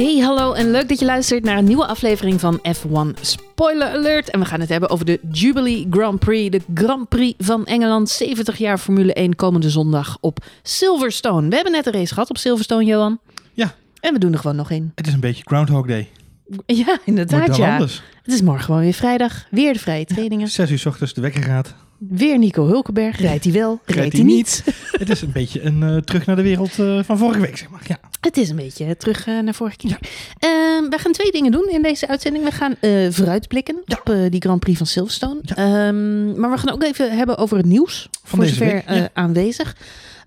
Hey, hallo en leuk dat je luistert naar een nieuwe aflevering van F1 Spoiler Alert. En we gaan het hebben over de Jubilee Grand Prix, de Grand Prix van Engeland. 70 jaar Formule 1 komende zondag op Silverstone. We hebben net een race gehad op Silverstone, Johan. Ja. En we doen er gewoon nog één. Het is een beetje Groundhog Day. Ja, inderdaad, ja. anders. Het is morgen gewoon weer vrijdag. Weer de vrije trainingen. Zes uur 's ochtends de wekker gaat. Weer Nico Hulkenberg. Rijdt hij wel? Rijdt hij niet? Het is een beetje een eh, terug naar de wereld eh, van vorige week, zeg maar. Ja. Het is een beetje terug eh, naar vorige keer. Ehm, we gaan twee dingen doen in deze uitzending. We gaan vooruitblikken Ja. op die Grand Prix van Silverstone. Ja. Ehm, maar we gaan ook even hebben over het nieuws. Van voor deze zover week, ja. aanwezig.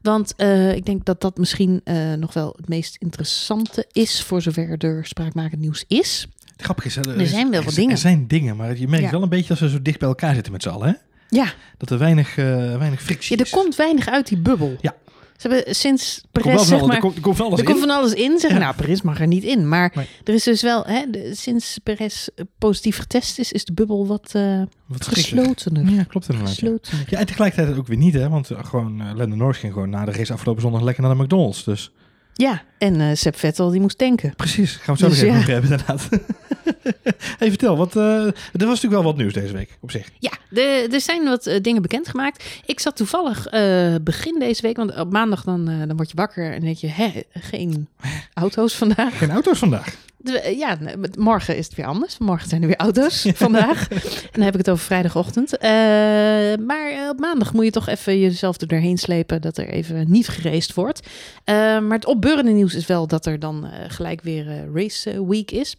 Want ik denk dat dat misschien nog wel het meest interessante is. Voor zover er spraakmakend nieuws is. Het grappige is, Er zijn wel er, wat dingen. Er zijn dingen, maar je merkt Ja. wel een beetje dat ze zo dicht bij elkaar zitten met z'n allen. Hè? Ja, Dat er weinig, eh, weinig frictie ja er is. komt weinig uit die bubbel. Ja. Ze hebben sinds Er komt Perez, wel zeg maar... er komt, er komt van alles er komt in. van alles in. Zeggen, Ja. nou, Perez mag er niet in. Maar Nee. er is dus wel, hè, de- sinds Perez eh, positief getest is, is de bubbel wat Wat schrikkelijk. geslotener. Ja, klopt inderdaad. Geslotener. Ja, en tegelijkertijd ook weer niet, hè? Want gewoon uh, Lando Norris ging gewoon na de race afgelopen zondag lekker naar de McDonald's. Dus Ja, en eh Seb Vettel die moest tanken. precies, gaan we het zo Dus nog even ja. hebben, inderdaad. hey, vertel, wat, eh, er was natuurlijk wel wat nieuws deze week, op zich. Ja, de, er zijn wat eh, dingen bekendgemaakt. Ik zat toevallig begin deze week, want op maandag dan, dan word je wakker en denk je, hè, geen auto's vandaag. Geen auto's vandaag. De- eh, ja, morgen is het weer anders. Morgen zijn er weer auto's vandaag. En dan heb ik het over vrijdagochtend. Eh, maar eh, op maandag moet je toch even jezelf er doorheen slepen dat er even niet gereest wordt. Maar het opbeurende nieuws is wel dat er dan gelijk weer race week is.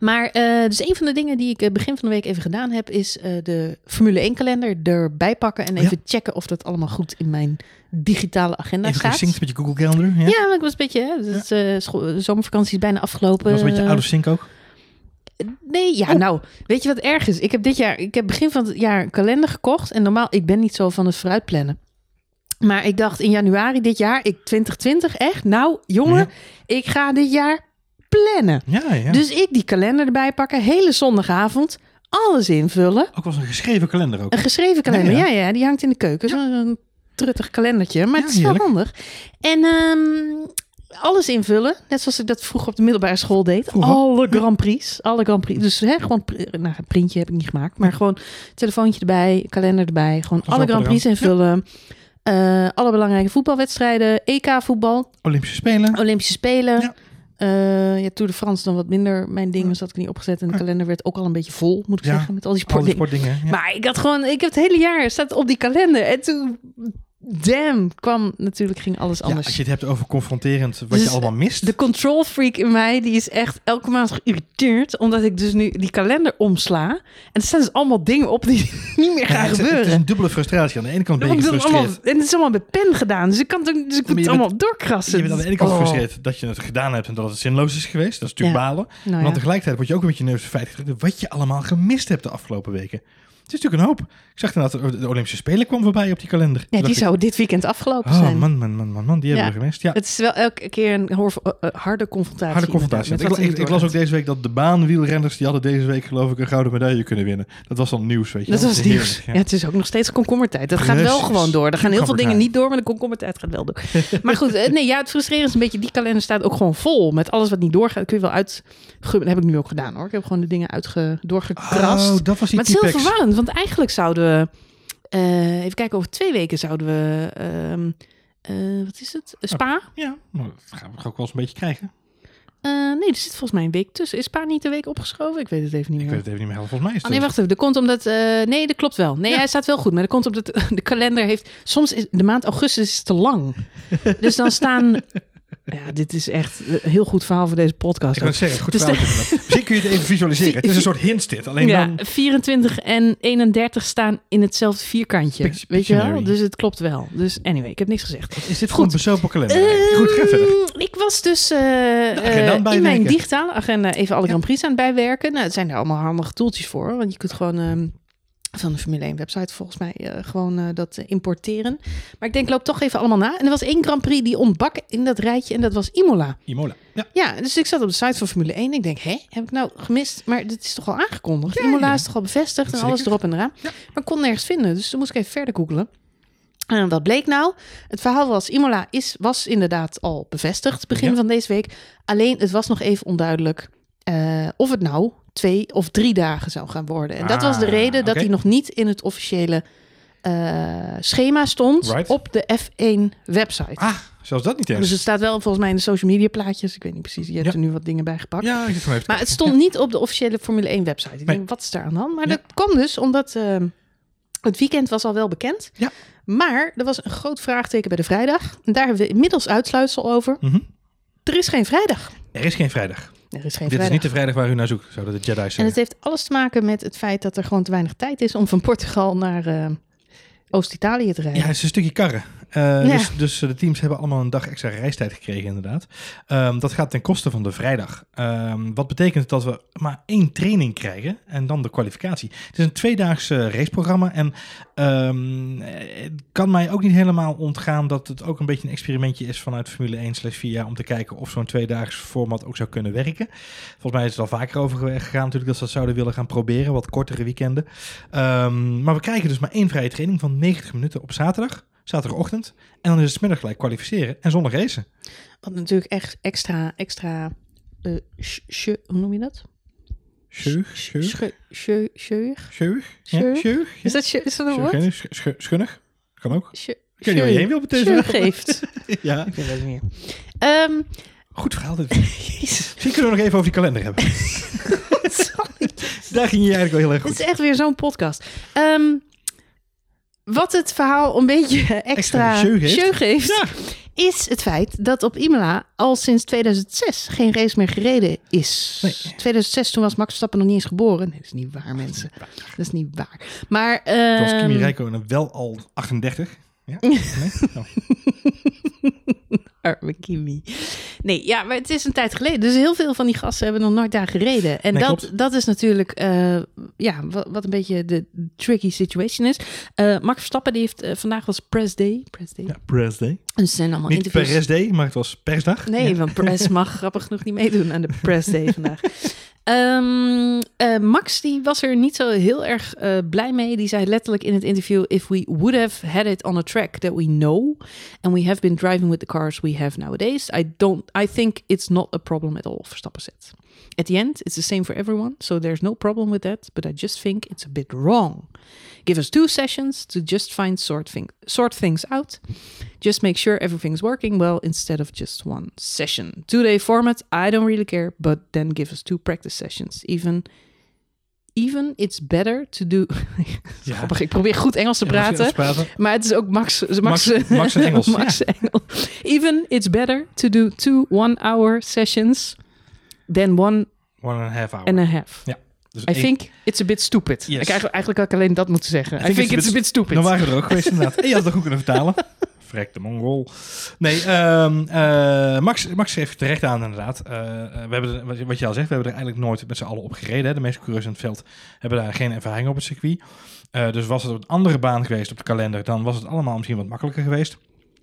Maar eh, dus een van de dingen die ik eh, begin van de week even gedaan heb, is eh, de Formule 1 kalender erbij pakken en Ja. even checken of dat allemaal goed in mijn digitale agenda Even staat. gesynct met je Google Calendar. Ja, Ja, maar ik was een beetje, hè, de zomervakantie is bijna afgelopen. was een beetje out of sync ook. Nee, ja, Oh. nou, weet je wat erg is? Ik heb dit jaar, ik heb begin van het jaar een kalender gekocht. En normaal, ik ben niet zo van het vooruitplannen. Maar ik dacht in januari dit jaar, ik 2020 echt, nou jongen, ik ga dit jaar plannen. Ja, ja. Dus ik die kalender erbij pakken, hele zondagavond, alles invullen. Ook was een geschreven kalender ook. Een geschreven kalender, Ja, ja, die hangt in de keuken. Zo'n truttig kalendertje, maar het is wel handig. En ehm, alles invullen, net zoals ik dat vroeger op de middelbare school deed. Vroeger? Alle Grand Prix, alle Grand Prix. Dus hè, gewoon, nou, een printje heb ik niet gemaakt, maar gewoon telefoontje erbij, kalender erbij. Gewoon alle Grand Prix invullen. Eh, alle belangrijke voetbalwedstrijden, EK-voetbal, Olympische Spelen. Olympische Spelen. Ja. Eh, ja, Tour de France dan wat minder mijn ding, dus dat had ik niet opgezet. En de kalender werd ook al een beetje vol, moet ik Ja. zeggen, met al die Al die sportdingen. sportdingen. Ja. Maar ik had gewoon, ik heb het hele jaar staat op die kalender. En toen, damn, kwam natuurlijk, ging alles ja, anders. als je het hebt over confronterend wat Dus, je allemaal mist. De control freak in mij, die is echt elke maand geïrriteerd. Omdat ik dus nu die kalender omsla. En er staan dus allemaal dingen op die niet meer Ja, gaan het, is- het is gebeuren. een dubbele frustratie. Aan de ene kant ben je gefrustreerd. en het is allemaal met pen gedaan. Dus ik kan het, dus ik moet het bent- allemaal doorkrassen. Je bent aan de ene kant Oh. gefrustreerd dat je het gedaan hebt en dat het zinloos is geweest. Dat is natuurlijk Ja. balen. Nou Maar ja. tegelijkertijd word je ook een beetje feiten gedrukt wat je allemaal gemist hebt de afgelopen weken. Het is natuurlijk een hoop. Ik zag inderdaad, de Olympische Spelen kwam voorbij op die kalender. Ja, die ik, zou dit weekend afgelopen Oh zijn. man, man, man, man, man, die hebben Ja. we gemist. Ja, Het is wel elke keer een hoor- eh, eh, harde confrontatie. harde confrontatie. met Ik, las ook deze week dat de baanwielrenners, die hadden deze week geloof ik een gouden medaille kunnen winnen. Dat was dan nieuws, weet je Dat was Heerlijk, nieuws. ja. Ja. het is ook nog steeds komkommertijd. Dat gaat wel gewoon door. Er gaan heel veel dingen niet door, maar de komkommertijd gaat wel door. maar goed, eh, nee, ja, het frustrerende is een beetje, die kalender staat ook gewoon vol. Met alles wat niet doorgaat, kun je wel uit... Dat heb ik nu ook gedaan hoor. Ik heb gewoon de dingen uitge, doorgekrast. Oh, dat was die maar het is heel verwarrend, want eigenlijk zouden we... eh, even kijken, over twee weken zouden we... ehm, eh, wat is het? Spa? Ja, nou, dat gaan we ook wel eens een beetje krijgen. Eh, nee, er zit volgens mij een week tussen. Is Spa niet de week opgeschoven? Ik weet het even niet Ik meer. weet het even niet meer. Volgens mij is Oh het nee, wacht even. Er komt omdat... nee, dat klopt wel. Nee, Ja. hij staat wel goed. Maar dat komt omdat de kalender heeft... Soms is de maand augustus is te lang. dus dan staan... Ja, dit is echt een heel goed verhaal voor deze podcast. Ik kan zeggen, goed Dus verhaal. Misschien kun je het even visualiseren. Het is een soort hint dit. Alleen Ja, dan... 24 en 31 staan in hetzelfde vierkantje. Pic- weet je wel? Dus het klopt wel. Dus anyway, ik heb niks gezegd. Is dit Goed. voor een kalender? Goed, ga verder. Ehm, Ik was dus eh, agenda eh, in mijn digitale agenda even alle Ja. Grand Prix aan het bijwerken. Nou, het zijn er allemaal handige toeltjes voor. Want je kunt gewoon ehm, van de Formule 1 website volgens mij eh, gewoon eh, dat eh, importeren. Maar ik denk, loop toch even allemaal na. En er was één Grand Prix die ontbak in dat rijtje en dat was Imola. Imola. Ja. Ja, dus ik zat op de site van Formule 1. Ik denk, hé, heb ik nou gemist? Maar dit is toch al aangekondigd? Ja, Imola ja. is toch al bevestigd en alles erop en eraan. Ja. Maar ik kon nergens vinden, dus toen moest ik even verder googlen. En wat bleek nou? Het verhaal was, Imola is, was inderdaad al bevestigd begin van deze week. Alleen het was nog even onduidelijk of het nou twee of drie dagen zou gaan worden. En dat was de Ah, reden dat hij nog niet in het officiële eh, schema stond Right. op de F1-website. Ah, zelfs dat niet eens. Dus het staat wel volgens mij in de social media plaatjes. Ik weet niet precies, je hebt Ja. er nu wat dingen bij gepakt. ja, ik even Maar het stond niet op de officiële Formule 1 website. Ik Nee. denk, wat is daar aan de hand? Maar Ja. dat kwam dus omdat ehm, het weekend was al wel bekend. Ja. Maar er was een groot vraagteken bij de vrijdag. En daar hebben we inmiddels uitsluitsel over. Mhm. Er is geen vrijdag. Er is geen vrijdag. Er is geen Dit is niet de vrijdag waar u naar zoekt, zouden de Jedi's En het heeft alles te maken met het feit dat er gewoon te weinig tijd is om van Portugal naar eh, Oost-Italië te rijden. Ja, het is een stukje karren. Eh, Ja. Dus, dus de teams hebben allemaal een dag extra reistijd gekregen, inderdaad. Ehm, dat gaat ten koste van de vrijdag. Ehm, wat betekent dat we maar één training krijgen en dan de kwalificatie. Het is een tweedaags eh, raceprogramma. En ehm, eh, het kan mij ook niet helemaal ontgaan dat het ook een beetje een experimentje is vanuit Formule 1 slash 4 om te kijken of zo'n tweedaags format ook zou kunnen werken. Volgens mij is het al vaker over gegaan natuurlijk dat ze dat zouden willen gaan proberen, wat kortere weekenden. Maar we krijgen dus maar één vrije training van 90 minuten op zaterdag, zaterdagochtend. En dan is het 's middag gelijk kwalificeren en zondag racen. Wat natuurlijk echt extra, extra, sh- hoe noem je dat? Scheug, scheug, scheug, ja, Scheug? scheug. Is dat, is dat een woord? Schunnig, kan ook. Ik weet niet waar je heen wil met deze geeft. Ja, Ik weet het niet meer. Ehm, goed verhaal dit. Misschien kunnen we nog even over die kalender hebben. Daar ging je eigenlijk wel heel erg Het goed. is echt weer zo'n podcast. Ehm, wat het verhaal een beetje extra, Extra geeft. Ja. is het feit dat op Imola al sinds 2006 geen race meer gereden is. Nee. 2006, toen was Max Verstappen nog niet eens geboren. Nee, dat is niet waar, mensen. Dat is niet waar. Maar, Toen was Kimi ehm, Räikkönen wel al 38. Ja? Nee? Oh. Arme Kimi. Nee, ja, maar het is een tijd geleden. Dus heel veel van die gasten hebben nog nooit daar gereden. En Nee, dat, klopt. dat is natuurlijk, eh, ja, wat, wat een beetje de tricky situation is. Eh Max Verstappen, die heeft, eh, vandaag was press day. Press day. Ja, Press Day. En ze zijn allemaal Niet interviews. Perez Day, maar het was persdag. Nee, Ja. want press mag grappig genoeg niet meedoen aan de press day vandaag. Ehm, eh, Max die was er niet zo heel erg blij mee. Die zei letterlijk in het interview: If we would have had it on a track that we know, and we have been driving with the cars we have nowadays, I don't. I think it's not a problem at all. Verstappen said. At the end, it's the same for everyone, so there's no problem with that. But I just think it's a bit wrong. Give us two sessions to just find sort thing, sort things out. Just make sure everything's working well instead of just one session. Two-day format, I don't really care, but then give us two practice sessions. Even, even it's better to do. Ja. Grappig, ik probeer goed Engels te Ja, praten. Maar het is ook Max. Max, Max- Max en Engels, Max Engels. Even it's better to do two one-hour sessions than one One and a half hour. and a half. Dus I één- think it's a bit stupid. Yes. Ik eigenlijk, eigenlijk had ik alleen dat moeten zeggen. I think, it's, a bit stupid. Dan waren we er ook geweest inderdaad. En je had het ook goed kunnen vertalen. Vrek de mongol. Nee, ehm, eh, Max, Max geeft terecht aan inderdaad. Eh, eh, we hebben er, wat- je al zegt, we hebben er eigenlijk nooit met z'n allen op gereden. Hè. De meeste coureurs in het veld hebben daar geen ervaring op het circuit. Dus was het een andere baan geweest op de kalender, dan was het allemaal misschien wat makkelijker geweest.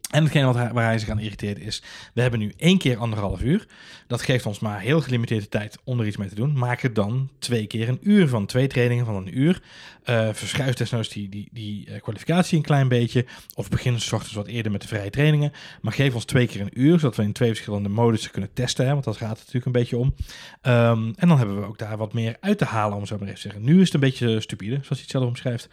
En hetgeen wat waar hij zich aan irriteert is, we hebben nu één keer anderhalf uur. Dat geeft ons maar heel gelimiteerde tijd om er iets mee te doen. Maak er dan twee keer een uur van. Twee trainingen van een uur. Eh verschuif desnoods die, die, die eh, kwalificatie een klein beetje. Of begin s ochtends wat eerder met de vrije trainingen. Maar geef ons twee keer een uur, zodat we in twee verschillende modussen kunnen testen. Hè, want dat gaat het natuurlijk een beetje om. Ehm, en dan hebben we ook daar wat meer uit te halen, om zo maar even te zeggen. Nu is het een beetje stupide, zoals hij het zelf omschrijft.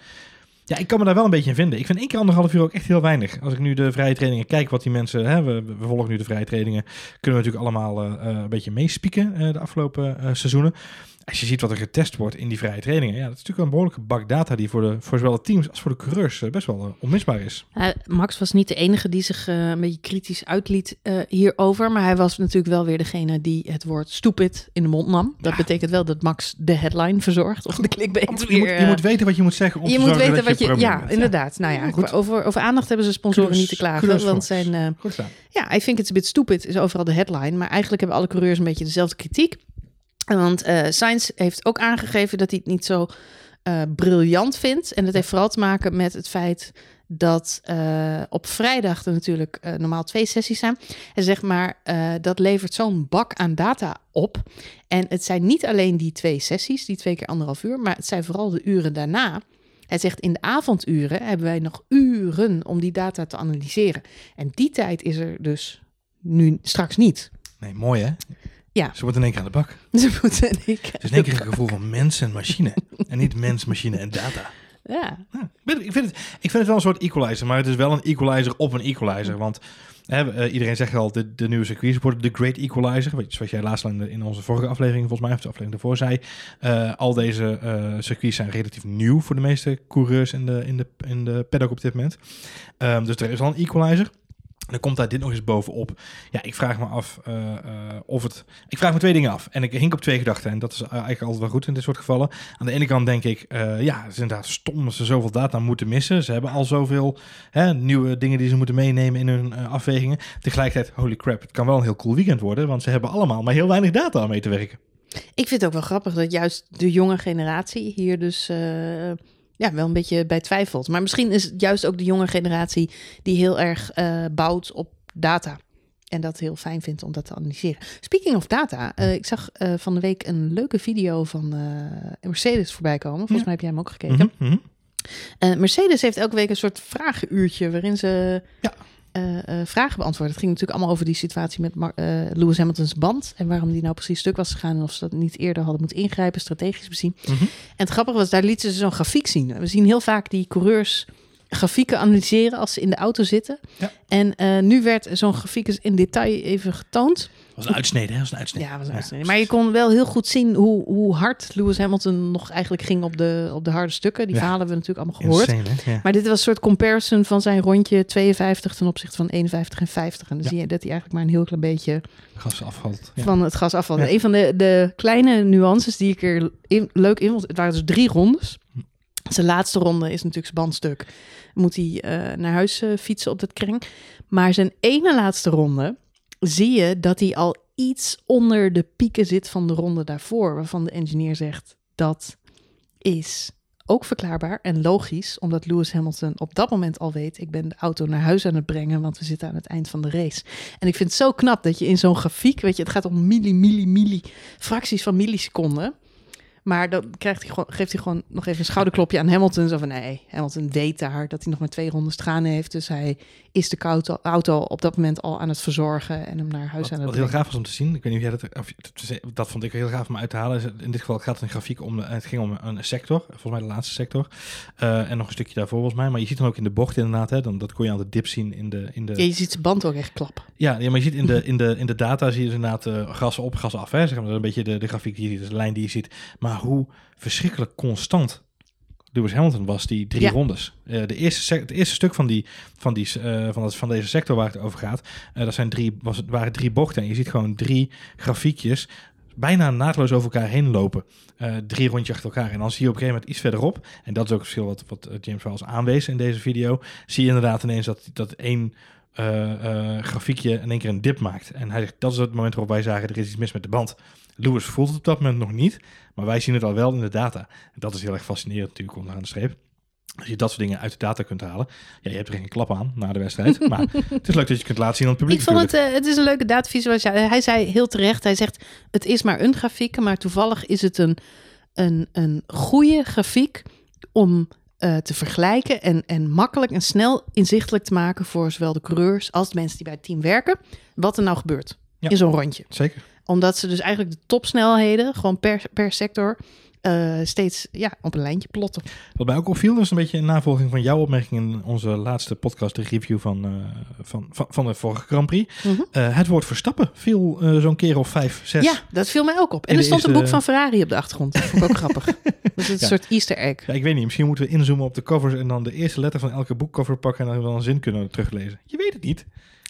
Ja, ik kan me daar wel een beetje in vinden. Ik vind één keer anderhalf uur ook echt heel weinig. Als ik nu de vrije trainingen kijk, wat die mensen... Hè, we, we volgen nu de vrije trainingen. Kunnen we natuurlijk allemaal eh, eh, een beetje meespieken eh, de afgelopen seizoenen. Als je ziet wat er getest wordt in die vrije trainingen... Ja, dat is natuurlijk een behoorlijke bak data die voor, de, voor zowel de teams als voor de coureurs eh, best wel eh, onmisbaar is. Uh, Max was niet de enige die zich uh, een beetje kritisch uitliet uh, hierover. Maar hij was natuurlijk wel weer degene die het woord stupid in de mond nam. Dat Ja. betekent wel dat Max de headline verzorgt. Of de clickbait Je weer. moet, je eh, moet weten wat je moet zeggen om je te moet weten dat wat je... Ja, hebt. inderdaad. Nou ja, Goed. over, over aandacht hebben ze sponsoren niet te klagen. Want zijn... eh, ja, I think it's a bit stupid is overal de headline. Maar eigenlijk hebben alle coureurs een beetje dezelfde kritiek. Want eh Sainz heeft ook aangegeven dat hij het niet zo eh, briljant vindt. En dat heeft vooral te maken met het feit dat eh, op vrijdag er natuurlijk normaal twee sessies zijn. En zeg maar, dat levert zo'n bak aan data op. En het zijn niet alleen die twee sessies, die twee keer anderhalf uur, maar het zijn vooral de uren daarna. Hij zegt in de avonduren hebben wij nog uren om die data te analyseren. En die tijd is er dus nu straks niet. Nee, mooi hè? Ja. Ze wordt in één keer aan de bak. Ze moeten ik. Het is in één keer een gevoel van mens en machine. en niet mens, machine en data. Ja. Ja, ik vind het- ik, vind het, wel een soort equalizer, maar het is wel een equalizer op een equalizer. Want hè, eh, iedereen zegt al, de, de nieuwe circuits worden de great equalizer. Zoals jij laatst in, in onze vorige aflevering, volgens mij, of de aflevering daarvoor zei. eh, al deze eh, circuits zijn relatief nieuw voor de meeste coureurs in de, in de, in de paddock op dit moment. Ehm, dus er is al een equalizer. Dan komt daar dit nog eens bovenop. Ja, ik vraag me af eh, eh, of het... Ik vraag me twee dingen af. En ik hink op twee gedachten. En dat is eigenlijk altijd wel goed in dit soort gevallen. Aan de ene kant denk ik... eh, ja, het is inderdaad stom dat ze zoveel data moeten missen. Ze hebben al zoveel hè, nieuwe dingen die ze moeten meenemen in hun afwegingen. Tegelijkertijd, holy crap, het kan wel een heel cool weekend worden. Want ze hebben allemaal maar heel weinig data om mee te werken. Ik vind het ook wel grappig dat juist de jonge generatie hier dus ja, wel een beetje bij twijfelt. Maar misschien is het juist ook de jonge generatie die heel erg eh, bouwt op data. En dat heel fijn vindt om dat te analyseren. Speaking of data, eh, ik zag eh, van de week een leuke video van Mercedes voorbij komen. Volgens Ja. mij heb jij hem ook gekeken. Eh, Mercedes heeft elke week een soort vragenuurtje waarin ze Ja. Eh, eh, vragen beantwoorden. Het ging natuurlijk allemaal over die situatie met Mar- eh, Lewis Hamilton's band en waarom die nou precies stuk was gegaan en of ze dat niet eerder hadden moeten ingrijpen, strategisch bezien. Mhm. En het grappige was, daar lieten ze zo'n grafiek zien. We zien heel vaak die coureurs grafieken analyseren als ze in de auto zitten. Ja. En eh, nu werd zo'n grafiek eens in detail even getoond. Was een uitsnede, hè? Was een uitsnede. Ja, was een uitsnede. Maar je kon wel heel goed zien hoe, hoe hard Lewis Hamilton nog eigenlijk ging op de, op de harde stukken. Die Ja. verhalen hebben we natuurlijk allemaal gehoord. Insane? Ja. Maar dit was een soort comparison van zijn rondje 52 ten opzichte van 51 en 50. En dan zie je dat hij eigenlijk maar een heel klein beetje Gas afvalt. Van het gas afvalt. Een van de, de kleine nuances die ik er in- leuk in vond, het waren dus drie rondes. Zijn laatste ronde is natuurlijk zijn bandstuk. Moet hij eh, naar huis eh, fietsen op dat kring. Maar zijn ene laatste ronde zie je dat hij al iets onder de pieken zit van de ronde daarvoor. Waarvan de engineer zegt dat is ook verklaarbaar en logisch, omdat Lewis Hamilton op dat moment al weet: ik ben de auto naar huis aan het brengen, want we zitten aan het eind van de race. En ik vind het zo knap dat je in zo'n grafiek, weet je, het gaat om milli, milli, milli, fracties van milliseconden. Maar dan krijgt hij gewoon, geeft hij gewoon nog even een schouderklopje aan Hamilton. Zo van nee, Hamilton weet daar dat hij nog maar twee rondes te gaan heeft. Dus hij is de auto, auto op dat moment al aan het verzorgen en hem naar huis Wat, aan het wat heel gaaf was om te zien, ik weet niet of jij dat, of, dat vond ik heel gaaf om uit te halen. In dit geval gaat het een grafiek om, de- het ging om een sector, volgens mij de laatste sector. Eh, en nog een stukje daarvoor volgens mij. Maar je ziet dan ook in de bocht inderdaad, hè, dan, dat kon je aan de dip zien in de... In de Ja, je ziet zijn band ook echt klappen. ja, ja, maar je ziet in de, in de, in de data zie je dus inderdaad eh, gas op, gas af. Hè, zeg maar. Dat is een beetje de, de grafiek die je ziet, dus de lijn die je ziet. Maar hoe verschrikkelijk constant Lewis Hamilton was die drie Ja. rondes. Eh, de eerste het eerste stuk van, die, van, die, eh, van, van deze sector waar het over gaat, eh, dat zijn drie, was, waren drie bochten. En je ziet gewoon drie grafiekjes bijna naadloos over elkaar heen lopen. Drie rondjes achter elkaar. En dan zie je op een gegeven moment iets verderop, en dat is ook het verschil wat, wat James wel eens aanwees in deze video, zie je inderdaad ineens dat, dat één grafiekje in één keer een dip maakt. En hij zegt, dat is het moment waarop wij zagen, er is iets mis met de band. Lewis voelt het op dat moment nog niet, maar wij zien het al wel in de data. En dat is heel erg fascinerend natuurlijk om aan de streep. Als je dat soort dingen uit de data kunt halen. Ja, je hebt er geen klap aan na de wedstrijd. maar het is leuk dat je kunt laten zien aan het publiek Ik vond het, eh, het is een leuke datavisualisatie. Hij zei heel terecht, hij zegt, het is maar een grafiek, maar toevallig is het een, een, een goede grafiek om eh, te vergelijken en, en makkelijk en snel inzichtelijk te maken voor zowel de coureurs als de mensen die bij het team werken, wat er nou gebeurt Ja. in zo'n rondje. Zeker. Omdat ze dus eigenlijk de topsnelheden, gewoon per, per sector, eh, steeds ja, op een lijntje plotten. Wat mij ook opviel, was een beetje een navolging van jouw opmerking in onze laatste podcast, de review van, eh, van, van, van de vorige Grand Prix. Mhm. Eh, het woord verstappen viel zo'n keer of vijf, zes. Ja, dat viel mij ook op. En In er stond een boek van Ferrari op de achtergrond. Dat vond ik ook grappig. Dat is een Ja. soort easter egg. Ja, ik weet niet. Misschien moeten we inzoomen op de covers en dan de eerste letter van elke boekcover pakken en dan wel een zin kunnen teruglezen. Je weet het niet.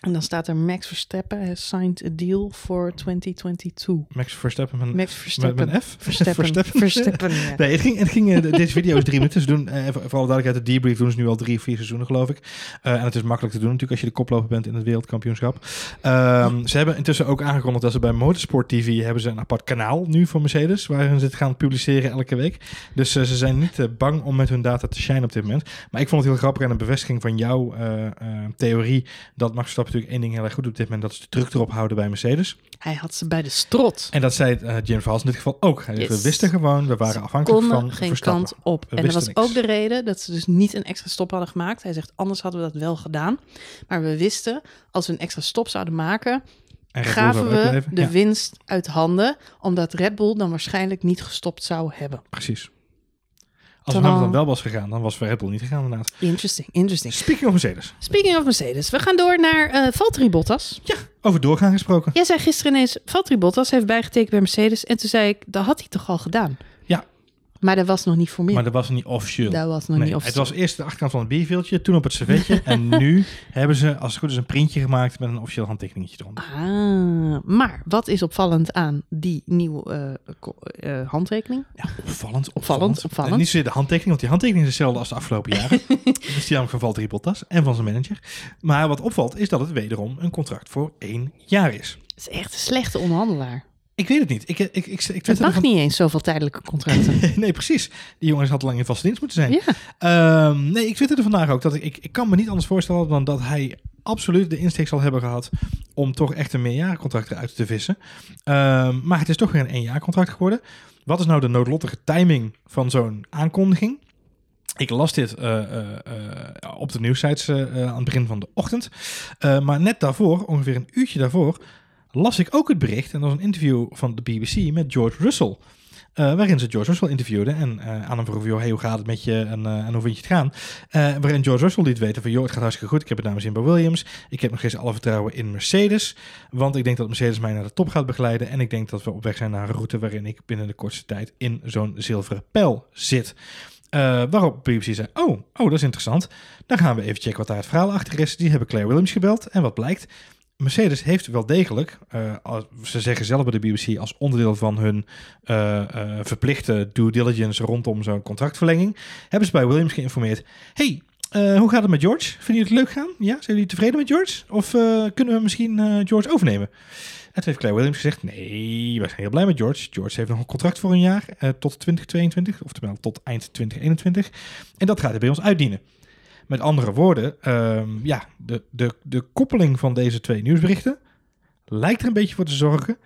En dan staat er Max Verstappen has signed a deal for 2022. Max Verstappen met, Max Verstappen. met F? Verstappen. Verstappen. Verstappen, ja. Nee, het ging, het ging, eh, de- deze video is drie minuten. Ze doen, eh, voor alle duidelijkheid, de debrief doen ze nu al drie, vier seizoenen, geloof ik. Eh, en het is makkelijk te doen natuurlijk als je de koploper bent in het wereldkampioenschap. Ehm, ze hebben intussen ook aangekondigd dat ze bij Motorsport TV hebben ze een apart kanaal nu voor Mercedes, waarin ze het gaan publiceren elke week. Dus eh, ze zijn niet bang om met hun data te shine op dit moment. Maar ik vond het heel grappig en een bevestiging van jouw theorie dat Max Verstappen natuurlijk één ding heel erg goed op dit moment. Dat is de druk erop houden bij Mercedes. Hij had ze bij de strot. En dat zei uh, James Vals in dit geval ook. Yes. We wisten gewoon, we waren Ze afhankelijk van geen Verstappen. kant op. We En dat was niks. ook de reden dat ze dus niet een extra stop hadden gemaakt. Hij zegt, anders hadden we dat wel gedaan. Maar we wisten, als we een extra stop zouden maken, En gaven we de Ja, winst uit handen. Omdat Red Bull dan waarschijnlijk niet gestopt zou hebben. precies. Als. Hamilton wel was gegaan, dan was Red Bull niet gegaan inderdaad. Interesting, interesting. Speaking of Mercedes. Speaking of Mercedes, we gaan door naar eh Valtteri Bottas. Over doorgaan gesproken. Jij zei gisteren ineens, Valtteri Bottas heeft bijgetekend bij Mercedes. En toen zei ik, dat had hij toch al gedaan? Ja. Maar dat was nog niet formeel. Maar dat was niet officieel. dat was nog Nee, niet het officieel. was eerst de achterkant van het bierveeltje, toen op het servetje. en nu hebben ze, als het goed is, een printje gemaakt met een officieel handtekeningetje eronder. Ah, maar wat is opvallend aan die nieuwe eh, handtekening? Ja, opvallend, Opvallend, opvallend. En niet zozeer de handtekening, want die handtekening is hetzelfde als de afgelopen jaren. dat is die namelijk van Valtteri Bottas en van zijn manager. Maar wat opvalt, is dat het wederom een contract voor één jaar is. Het is echt een slechte onderhandelaar. Ik weet het niet. Ik, ik, ik, ik, Het mag van- niet eens zoveel tijdelijke contracten. nee, precies. Die jongens had lang in vaste dienst moeten zijn. ja, Ehm, nee, ik twitterde vandaag ook dat ik, ik, ik kan me niet anders voorstellen dan dat hij absoluut de insteek zal hebben gehad om toch echt een meerjarencontract eruit te vissen. Ehm, maar het is toch weer een éénjaarcontract geworden. Wat is nou de noodlottige timing van zo'n aankondiging? Ik las dit eh, eh, eh, op de nieuwsites aan het begin van de ochtend. Maar net daarvoor, ongeveer een uurtje daarvoor, las ik ook het bericht. En dat was een interview van de BBC met George Russell. Eh, waarin ze George Russell interviewde en eh, aan hem vroeg, joh, hoe gaat het met je en, eh, en hoe vind je het gaan? Waarin George Russell liet weten van, joh, het gaat hartstikke goed. Ik heb het namens in Williams. Ik heb nog steeds alle vertrouwen in Mercedes. Want ik denk dat Mercedes mij naar de top gaat begeleiden. En ik denk dat we op weg zijn naar een route waarin ik binnen de kortste tijd in zo'n zilveren pijl zit. Waarop BBC zei, oh, oh, dat is interessant. Dan gaan we even checken wat daar het verhaal achter is. Die hebben Claire Williams gebeld. En wat blijkt? Mercedes heeft wel degelijk, eh, als, ze zeggen zelf bij de BBC, als onderdeel van hun eh, eh, verplichte due diligence rondom zo'n contractverlenging, hebben ze bij Williams geïnformeerd. Hey, hoe gaat het met George? Vinden jullie het leuk gaan? Ja, zijn jullie tevreden met George? Of kunnen we misschien George overnemen? En toen heeft Claire Williams gezegd, nee, wij zijn heel blij met George. George heeft nog een contract voor een jaar, tot 2022, oftewel tot eind 2021. En dat gaat hij bij ons uitdienen. Met andere woorden, ehm, ja, de, de, de koppeling van deze twee nieuwsberichten lijkt er een beetje voor te zorgen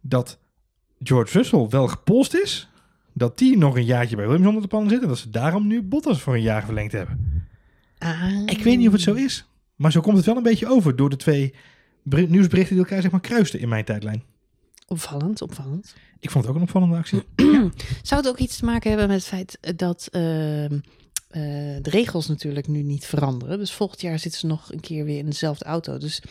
dat George Russell wel gepolst is, dat die nog een jaartje bij Williams onder de pannen zit en dat ze daarom nu Bottas voor een jaar verlengd hebben. Ah. Ik weet niet of het zo is, maar zo komt het wel een beetje over door de twee beri- nieuwsberichten die elkaar zeg maar kruisten in mijn tijdlijn. Opvallend, opvallend. Ik vond het ook een opvallende actie. Zou het ook iets te maken hebben met het feit dat ehm, eh, de regels natuurlijk nu niet veranderen? Dus volgend jaar zitten ze nog een keer weer in dezelfde auto. Dus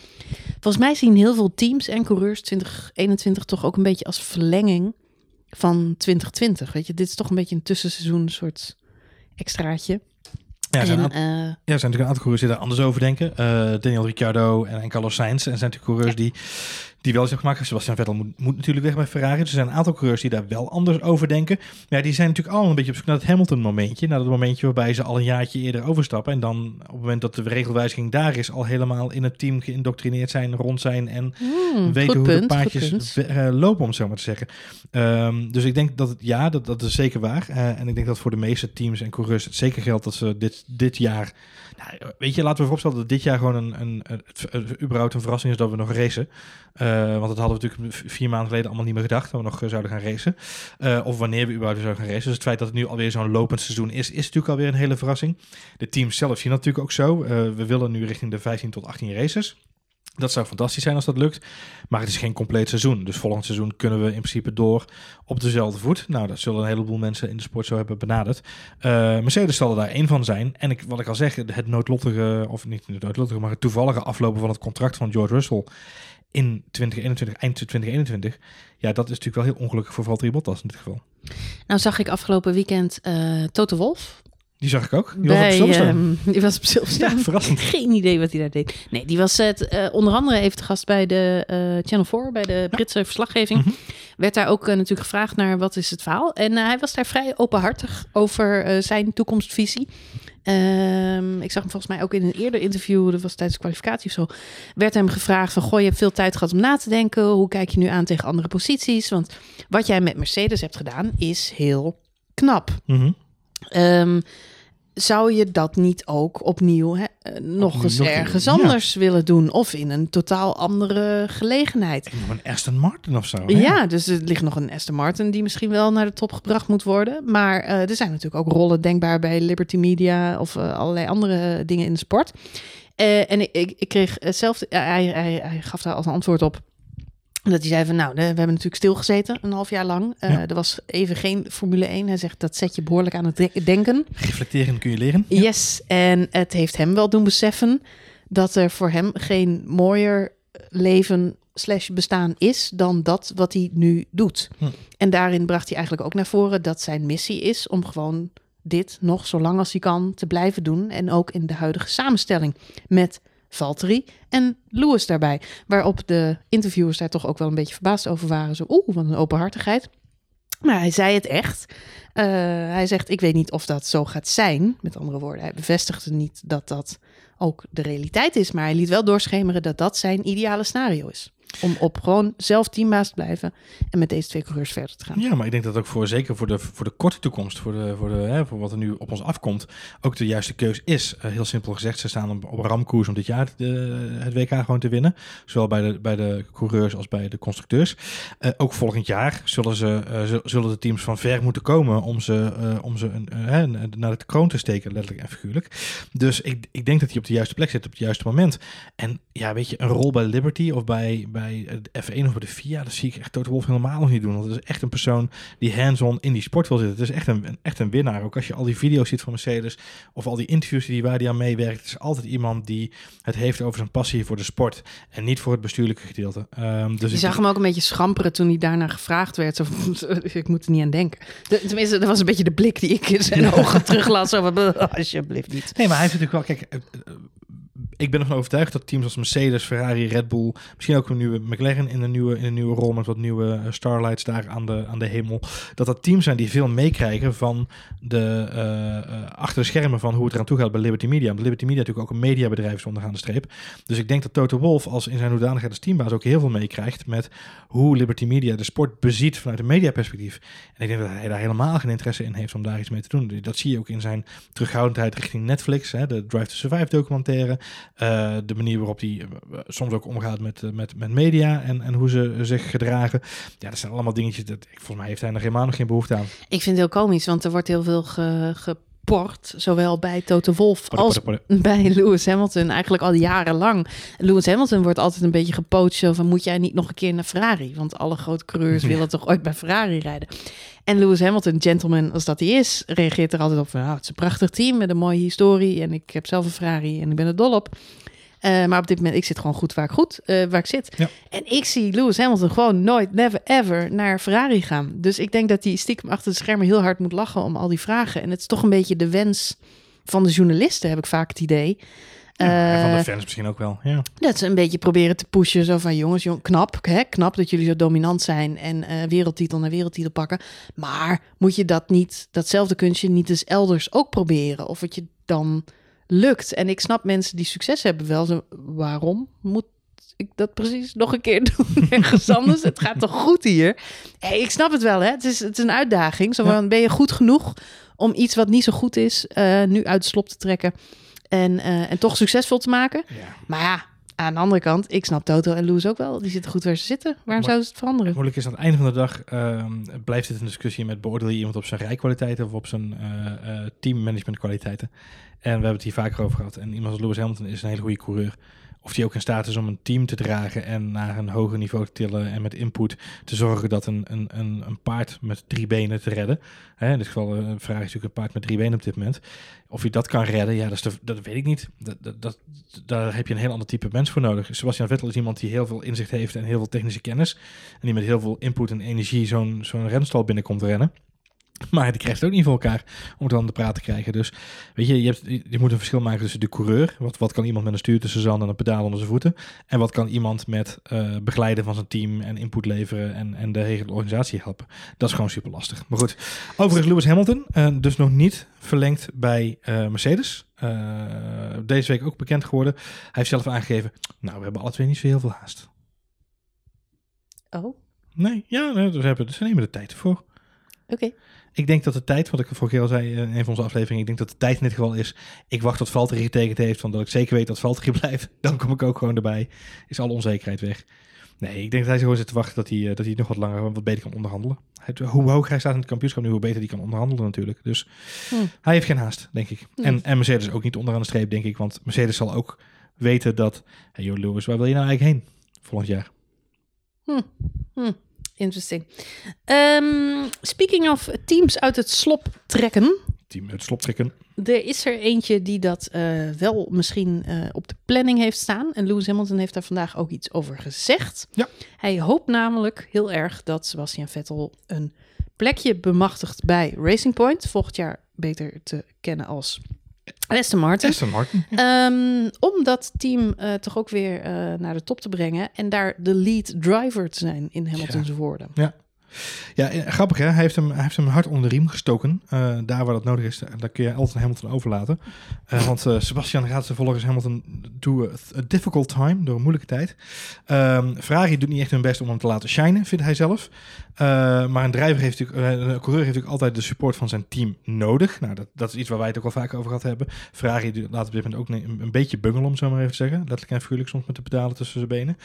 volgens mij zien heel veel teams en coureurs 2021 toch ook een beetje als verlenging van 2020. Weet je, dit is toch een beetje een tussenseizoen, een soort extraatje. Ja, er zijn, en, eh, ja, zijn natuurlijk een aantal coureurs die daar anders over denken. Eh, Daniel Ricciardo en, en Carlos Sainz. En zijn natuurlijk coureurs die, die wel zich gemaakt hebben. Sebastian Vettel moet, moet natuurlijk weg bij Ferrari. Dus er zijn een aantal coureurs die daar wel anders over denken. Maar ja, die zijn natuurlijk allemaal een beetje op zoek naar het Hamilton-momentje. Naar het momentje waarbij ze al een jaartje eerder overstappen. En dan op het moment dat de regelwijziging daar is, al helemaal in het team geïndoctrineerd zijn, rond zijn. En hmm, weten hoe punt, de paardjes eh, lopen, om het zo maar te zeggen. Ehm, dus ik denk dat het, ja, dat, dat is zeker waar. Eh, en ik denk dat voor de meeste teams en coureurs het zeker geldt dat ze dit, dit jaar... Nou, weet je, laten we vooropstellen dat dit jaar gewoon een, een, überhaupt een verrassing is dat we nog racen. Eh, want dat hadden we natuurlijk vier maanden geleden allemaal niet meer gedacht, dat we nog eh, zouden gaan racen. Eh, of wanneer we überhaupt zouden gaan racen. Dus het feit dat het nu alweer zo'n lopend seizoen is, is natuurlijk alweer een hele verrassing. De teams zelf zien dat natuurlijk ook zo. We willen nu richting de 15 tot 18 races. Dat zou fantastisch zijn als dat lukt. Maar het is geen compleet seizoen. Dus volgend seizoen kunnen we in principe door op dezelfde voet. Nou, dat zullen een heleboel mensen in de sport zo hebben benaderd. Eh, Mercedes zal er daar één van zijn. En ik, wat ik al zeg, het noodlottige, of niet het noodlottige, maar het toevallige aflopen van het contract van George Russell in 2021, eind 2021. Ja, dat is natuurlijk wel heel ongelukkig voor Valtteri Bottas in dit geval. Nou zag ik afgelopen weekend eh Toto Wolf. Die zag ik ook. Die was op Silverstone. ehm, die was op Silverstone. Ja, verrassend. Geen idee wat hij daar deed. Nee, die was het, eh, onder andere even te gast bij de eh, Channel 4, bij de Britse verslaggeving. Mhm. Werd daar ook eh, natuurlijk gevraagd naar wat is het verhaal. En eh, hij was daar vrij openhartig over eh, zijn toekomstvisie. Ehm, ik zag hem volgens mij ook in een eerder interview, dat was tijdens de kwalificatie of zo, werd hem gevraagd van, goh, je hebt veel tijd gehad om na te denken. Hoe kijk je nu aan tegen andere posities? Want wat jij met Mercedes hebt gedaan is heel knap. Mhm. Ehm, zou je dat niet ook opnieuw hè, eh, nog Opnieuw eens nog ergens ja. anders willen doen? Of in een totaal andere gelegenheid? Nog een Aston Martin of zo. hè? Ja, dus er ligt nog een Aston Martin die misschien wel naar de top gebracht moet worden. Maar eh, er zijn natuurlijk ook rollen denkbaar bij Liberty Media of eh, allerlei andere dingen in de sport. En ik, ik, ik kreeg zelf, hij, hij, hij gaf daar als een antwoord op. Dat hij zei van, nou, we hebben natuurlijk stilgezeten een half jaar lang. Eh, Ja. Er was even geen Formule 1. Hij zegt, dat zet je behoorlijk aan het de- denken. Reflecteren kun je leren. Yes, en het heeft hem wel doen beseffen dat er voor hem geen mooier leven slash bestaan is dan dat wat hij nu doet. Hm. En daarin bracht hij eigenlijk ook naar voren dat zijn missie is om gewoon dit nog zo lang als hij kan te blijven doen. En ook in de huidige samenstelling met Valtteri en Lewis daarbij. Waarop de interviewers daar toch ook wel een beetje verbaasd over waren. Zo, oeh, wat een openhartigheid. Maar hij zei het echt. Eh, hij zegt, ik weet niet of dat zo gaat zijn. Met andere woorden, hij bevestigde niet dat dat ook de realiteit is. Maar hij liet wel doorschemeren dat dat zijn ideale scenario is. Om op gewoon zelf teambaas te blijven en met deze twee coureurs verder te gaan. Ja, maar ik denk dat ook voor, zeker voor de, voor de korte toekomst, voor, de, voor, de, hè, voor wat er nu op ons afkomt, ook de juiste keus is. Eh, heel simpel gezegd, ze staan op, op ramkoers om dit jaar de, het WK gewoon te winnen. Zowel bij de, bij de coureurs als bij de constructeurs. Eh, ook volgend jaar zullen, ze, eh, zul- zullen de teams van ver moeten komen om ze, om ze een, naar de kroon te steken, letterlijk en figuurlijk. Dus ik, ik denk dat hij op de juiste plek zit op het juiste moment. En ja, weet je, een rol bij Liberty of bij de F1 of bij de FIA, dat zie ik echt Toto Wolff helemaal nog niet doen. Want het is echt een persoon die hands-on in die sport wil zitten. Het is echt een, echt een winnaar. Ook als je al die video's ziet van Mercedes of al die interviews die waar hij aan meewerkt, het is altijd iemand die het heeft over zijn passie voor de sport en niet voor het bestuurlijke gedeelte. Ehm, dus Je ik- zag hem ook een beetje schamperen toen hij daarna gevraagd werd. Van, ik moet er niet aan denken. De- tenminste, dat was een beetje de blik die ik in zijn ogen teruglas. Alsjeblieft niet. Nee, maar hij heeft natuurlijk wel, kijk, eh, eh, ik ben ervan overtuigd dat teams als Mercedes, Ferrari, Red Bull, misschien ook een nieuwe McLaren in een nieuwe, in een nieuwe rol met wat nieuwe eh, starlights daar aan de, aan de hemel, dat dat teams zijn die veel meekrijgen van de eh, eh, achter de schermen van hoe het eraan toe gaat bij Liberty Media. Want Liberty Media natuurlijk ook een mediabedrijf is ondergaande streep. Dus ik denk dat Toto Wolff als in zijn hoedanigheid als teambaas ook heel veel meekrijgt met hoe Liberty Media de sport beziet vanuit een mediaperspectief. En ik denk dat hij daar helemaal geen interesse in heeft om daar iets mee te doen. Dat zie je ook in zijn terughoudendheid richting Netflix, hè, de Drive to Survive documentaire. Eh, de manier waarop hij eh, soms ook omgaat met, eh, met, met media en, en hoe ze zich gedragen. Ja, dat zijn allemaal dingetjes. Dat, volgens mij heeft hij er helemaal nog geen behoefte aan. Ik vind het heel komisch, want er wordt heel veel ge, Zowel bij Toto Wolff Porde, als bij Lewis Hamilton. Eigenlijk al jarenlang. Lewis Hamilton wordt altijd een beetje gepoot. Zo van, moet jij niet nog een keer naar Ferrari? Want alle grote coureurs Ja. willen toch ooit bij Ferrari rijden? En Lewis Hamilton, gentleman als dat hij is, reageert er altijd op van... Nou, het is een prachtig team met een mooie historie. En ik heb zelf een Ferrari en ik ben er dol op. Eh, maar op dit moment, ik zit gewoon goed waar ik, goed, eh, waar ik zit. Ja. En ik zie Lewis Hamilton gewoon nooit, never ever naar Ferrari gaan. Dus ik denk dat hij stiekem achter de schermen heel hard moet lachen om al die vragen. En het is toch een beetje de wens van de journalisten, heb ik vaak het idee. Ja, en van Eh, de fans misschien ook wel. Ja. dat ze een beetje proberen te pushen. Zo van jongens, jong, knap, hè, knap dat jullie zo dominant zijn en eh, wereldtitel naar wereldtitel pakken. Maar moet je dat niet, datzelfde kunstje niet eens elders ook proberen? Of het je dan lukt? En ik snap mensen die succes hebben wel. Zo, waarom moet ik dat precies nog een keer doen ergens anders? Het gaat toch goed hier? Hey, ik snap het wel, hè? Het is, het is een uitdaging. Zo Ja. ben je goed genoeg om iets wat niet zo goed is eh, nu uit de slop te trekken en, eh, en toch succesvol te maken? ja. Maar ja, aan de andere kant, ik snap Toto en Loes ook wel. Die zitten goed waar ze zitten. Waarom Maar- zouden ze het veranderen? Moeilijk is aan het einde van de dag ehm, blijft dit een discussie met beoordeel je iemand op zijn rijkwaliteiten of op zijn eh eh teammanagement kwaliteiten. En we hebben het hier vaker over gehad. En iemand als Lewis Hamilton is een hele goede coureur. Of die ook in staat is om een team te dragen en naar een hoger niveau te tillen en met input te zorgen dat een, een, een, een paard met drie benen te redden. Hè, in dit geval eh, een vraag is natuurlijk een paard met drie benen op dit moment. Of je dat kan redden, ja, dat, is dat weet ik niet. Dat, dat, daar heb je een heel ander type mens voor nodig. Sebastian Vettel is iemand die heel veel inzicht heeft en heel veel technische kennis. En die met heel veel input en energie zo'n zo'n renstal binnenkomt rennen. Maar die krijgt het ook niet voor elkaar om het dan te praten te krijgen. Dus weet je, je, hebt, je moet een verschil maken tussen de coureur. Wat, wat kan iemand met een stuur tussen zand en een pedaal onder zijn voeten? En wat kan iemand met eh, begeleiden van zijn team en input leveren en, en de hele organisatie helpen? Dat is gewoon super lastig. Maar goed, overigens Lewis Hamilton, eh, dus nog niet verlengd bij eh, Mercedes. Deze week ook bekend geworden. Hij heeft zelf aangegeven, nou we hebben alle twee niet zo heel veel haast. Oh, oké. Nee, ja, nee, we, hebben, ze nemen de tijd ervoor. Ik denk dat de tijd, wat ik vorige keer al zei in een van onze afleveringen, ik denk dat de tijd in dit geval is, ik wacht tot Valtteri getekend heeft, van dat ik zeker weet dat Valtteri blijft. Dan kom ik ook gewoon erbij. Is alle onzekerheid weg. Nee, ik denk dat hij gewoon zit te wachten dat hij, eh, dat hij nog wat langer, wat beter kan onderhandelen. Het, hoe hoog hij staat in het kampioenschap nu, hoe beter hij kan onderhandelen natuurlijk. Dus Hm. hij heeft geen haast, denk ik. Nee. En, en Mercedes ook niet onderaan de streep, denk ik. Want Mercedes zal ook weten dat, hey joh Lewis, waar wil je nou eigenlijk heen volgend jaar? Interesting. Ehm, speaking of teams uit het slop trekken. Team het slop trekken. Er is er eentje die dat eh, wel misschien eh, op de planning heeft staan. En Lewis Hamilton heeft daar vandaag ook iets over gezegd. Ja. Hij hoopt namelijk heel erg dat Sebastian Vettel een plekje bemachtigt bij Racing Point. Volgend jaar beter te kennen als Aston Martin. Aston Martin. Ehm, om dat team eh, toch ook weer eh, naar de top te brengen. En daar de lead driver te zijn, in Hamilton's woorden. Ja, eh, grappig hè. Hij heeft hem, hij heeft hem hard onder de riem gestoken. Daar waar dat nodig is, daar kun je altijd Hamilton overlaten. Want Sebastian gaat volgens Hamilton door a difficult time, door een moeilijke tijd. Ehm Ferrari doet niet echt hun best om hem te laten shinen, vindt hij zelf. Eh, maar een drijver heeft natuurlijk, eh, een coureur heeft natuurlijk altijd de support van zijn team nodig. Nou, dat, dat is iets waar wij het ook al vaak over gehad hebben. Ferrari laat op dit moment ook een, een beetje bungelen, om zo maar even te zeggen. Letterlijk en figuurlijk soms met de pedalen tussen zijn benen.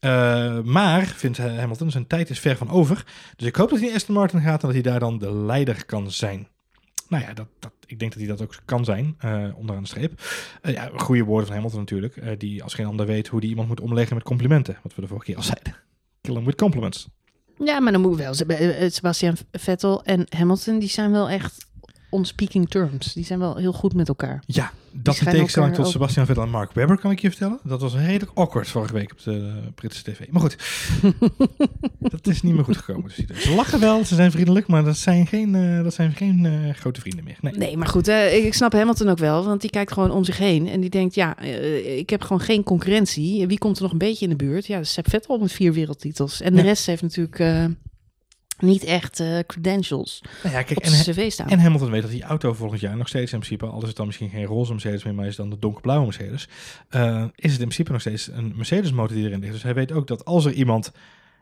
Eh, maar, vindt Hamilton, zijn tijd is ver van over. Dus ik hoop dat hij in Aston Martin gaat en dat hij daar dan de leider kan zijn. Nou ja, dat, dat, ik denk dat hij dat ook kan zijn, eh onderaan de streep. Ja, goede woorden van Hamilton natuurlijk. die als geen ander weet hoe die iemand moet omleggen met complimenten. Wat we de vorige keer al zeiden. Kill him with compliments. Ja, maar dan moet wel. Seb- eh, Sebastian Vettel en Hamilton, die zijn wel echt on speaking terms. Die zijn wel heel goed met elkaar. Ja, dat in schijnen tegenstelling elkaar tot Sebastian Vettel en Mark Webber kan ik je vertellen. Dat was redelijk awkward vorige week op de Britse tv. Maar goed, dat is niet meer goed gekomen. Dus ze lachen wel, ze zijn vriendelijk, maar dat zijn geen, eh, dat zijn geen eh, grote vrienden meer. Nee. Nee, maar goed, eh, ik snap Hamilton ook wel. Want die kijkt gewoon om zich heen. En die denkt, ja, eh, ik heb gewoon geen concurrentie. Wie komt er nog een beetje in de buurt? Ja, Seb Vettel met vier wereldtitels. En de Ja. rest heeft natuurlijk eh, niet echt eh, credentials Nou ja, kijk, op en, cv staan. En Hamilton weet dat die auto volgend jaar nog steeds in principe, al is het dan misschien geen roze Mercedes meer, maar is het dan de donkerblauwe Mercedes, eh, is het in principe nog steeds een Mercedes motor die erin ligt. Dus hij weet ook dat als er iemand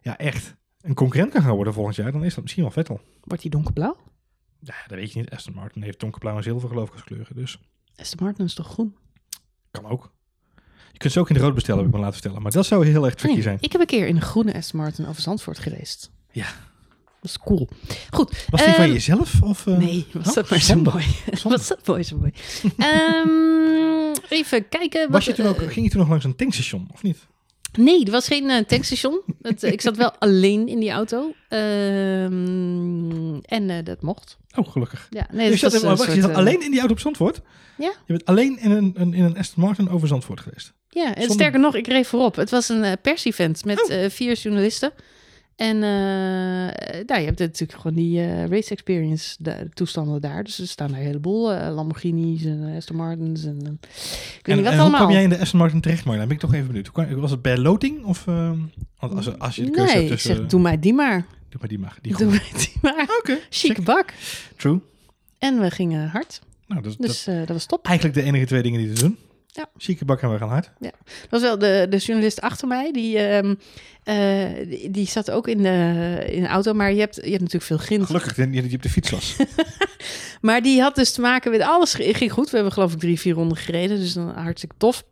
ja, echt een concurrent kan gaan worden volgend jaar, dan is dat misschien wel Vettel. Wordt die donkerblauw? Ja, dat weet je niet. Aston Martin heeft donkerblauw en zilver geloof ik als kleuren, dus Aston Martin is toch groen? kan ook. Je kunt ze ook in de rood bestellen, heb ik me laten vertellen. Maar dat zou heel erg tricky Nee, zijn. Ik heb een keer in een groene Aston Martin over Zandvoort gereisd. Ja. Dat is cool. Goed. Was die van ehm, jezelf? Of, eh? Nee, was Oh, dat maar zo mooi. Was dat mooi zo mooi. Even kijken. Was je toen ook, eh, ging je toen nog langs een tankstation, of niet? Nee, er was geen eh, tankstation. Het, ik zat wel alleen in die auto. Ehm, en dat mocht. Oh, gelukkig. Ja, nee, Dus je zat, was je zat alleen in die auto op Zandvoort? Ja. Je bent alleen in een, een, in een Aston Martin over Zandvoort geweest? Ja, en Zonder- sterker nog, ik reed voorop. Het was een persevent met Oh. vier journalisten. En nou, je hebt natuurlijk gewoon die eh, race experience de, toestanden daar. Dus er staan daar een heleboel Lamborghinis en Aston Martins en eh, ik weet En, niet wat en hoe allemaal. kwam jij in de Aston Martin terecht, Marjolein? Ben ik toch even benieuwd. Hoe Was het bij loting? Of, ehm, want als, als je de keuze nee, hebt ik tussen... zeg, doe mij die maar. doe maar die mag. Die Doe mij die maar. Oké, Chique check. bak. True. En we gingen hard. Nou, dat, dat Dus eh, dat was top. eigenlijk de enige twee dingen die te doen. Ja. Chique bak en we gaan hard. Dat was wel de, de journalist achter mij. Die, ehm, eh, die, die zat ook in de, in de auto. Maar je hebt, je hebt natuurlijk veel grind. Gelukkig dat je op de fiets was. Maar die had dus te maken met alles. ging goed. We hebben geloof ik drie, vier ronden gereden. Dus dan hartstikke tof.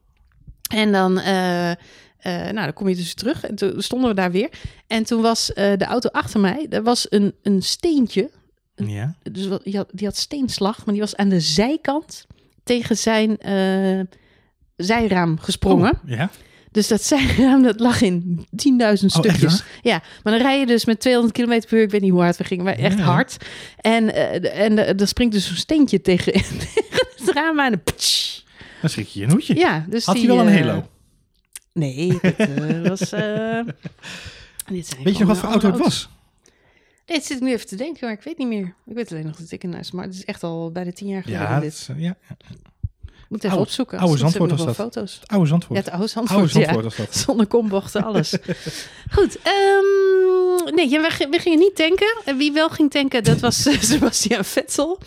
En dan, eh, eh, nou, dan kom je dus terug. En toen stonden we daar weer. En toen was de auto achter mij. Er was een, een steentje. ja. Dus wat- die had, die had steenslag. Maar die was aan de zijkant tegen zijn zijraam gesprongen. Oh, ja. Dus dat zijraam dat lag in 10.000 Oh, echt stukjes. ja, maar dan rij je dus met 200 km per uur. Ik weet niet hoe hard we gingen, maar echt Ja. hard. En, eh, en eh, er springt dus een steentje tegen, het raam aan. En ptsch. Dan schrik je je een hoedje. Ja, dus Had hij wel een eh, halo? Nee, dit eh, was... dit zijn Weet je nog wat voor auto het was? Dit zit ik nu even te denken, maar ik weet niet meer. Ik weet alleen nog dat ik een maar het is echt al bijna tien jaar geleden. Ja, dat dit. is, ja. Moet even oude- opzoeken. oude Zandvoort was foto's. Het oude Zandvoort. Ja, het oude Zandvoort, oude. Zandvoort was dat. Zonder kombochten, alles. Goed. ehm, nee, we, we gingen niet tanken. En wie wel ging tanken, dat was eh, Sebastian Vettel.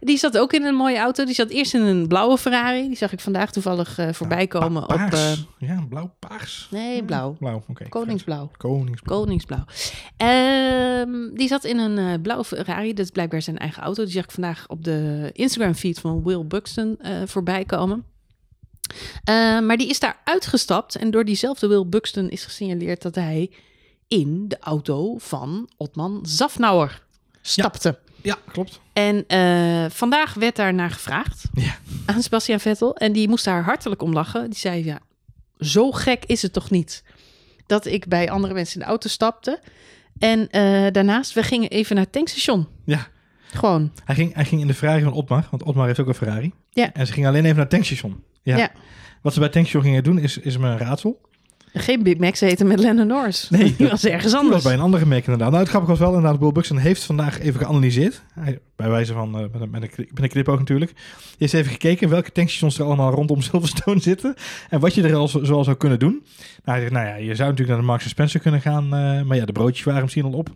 Die zat ook in een mooie auto. Die zat eerst in een blauwe Ferrari. Die zag ik vandaag toevallig eh, voorbij komen op... Paars. eh, ja, blauw, paars. nee, blauw. Blauw, oké. Koningsblauw. Koningsblauw. Koningsblauw. Ehm, die zat in een eh, blauwe Ferrari. Dat is blijkbaar zijn eigen auto. Die zag ik vandaag op de Instagram-feed van Will Buxton voorbij komen. Eh, maar die is daar uitgestapt. En door diezelfde Will Buxton is gesignaleerd dat hij in de auto van Otman Zafnauer stapte. Ja, klopt. En eh, vandaag werd daar naar gevraagd Ja. aan Sebastian Vettel. En die moest daar hartelijk om lachen. Die zei, ja, zo gek is het toch niet dat ik bij andere mensen in de auto stapte. En eh, daarnaast, we gingen even naar het tankstation. Ja. Gewoon. Hij ging, hij ging in de Ferrari van Otmar, want Otmar heeft ook een Ferrari. Ja. En ze gingen alleen even naar het tankstation. Ja. Ja. Wat ze bij het tankstation gingen doen, is, is me een raadsel. Geen Big Macs eten met Lennon Norris. Nee, die was ergens Dat was anders. bij een andere merk inderdaad. Nou, het grappige was wel inderdaad, Will Buxton heeft vandaag even geanalyseerd. Hij, bij wijze van, eh, met, een, met, een, kli- met een knipoog natuurlijk. Die heeft even gekeken welke tankstations er allemaal rondom Silverstone zitten. En wat je er al zo, zoal zou kunnen doen. Nou, hij zegt, nou ja, je zou natuurlijk naar de Marks Spencer kunnen gaan. eh, maar ja, de broodjes waren misschien al op.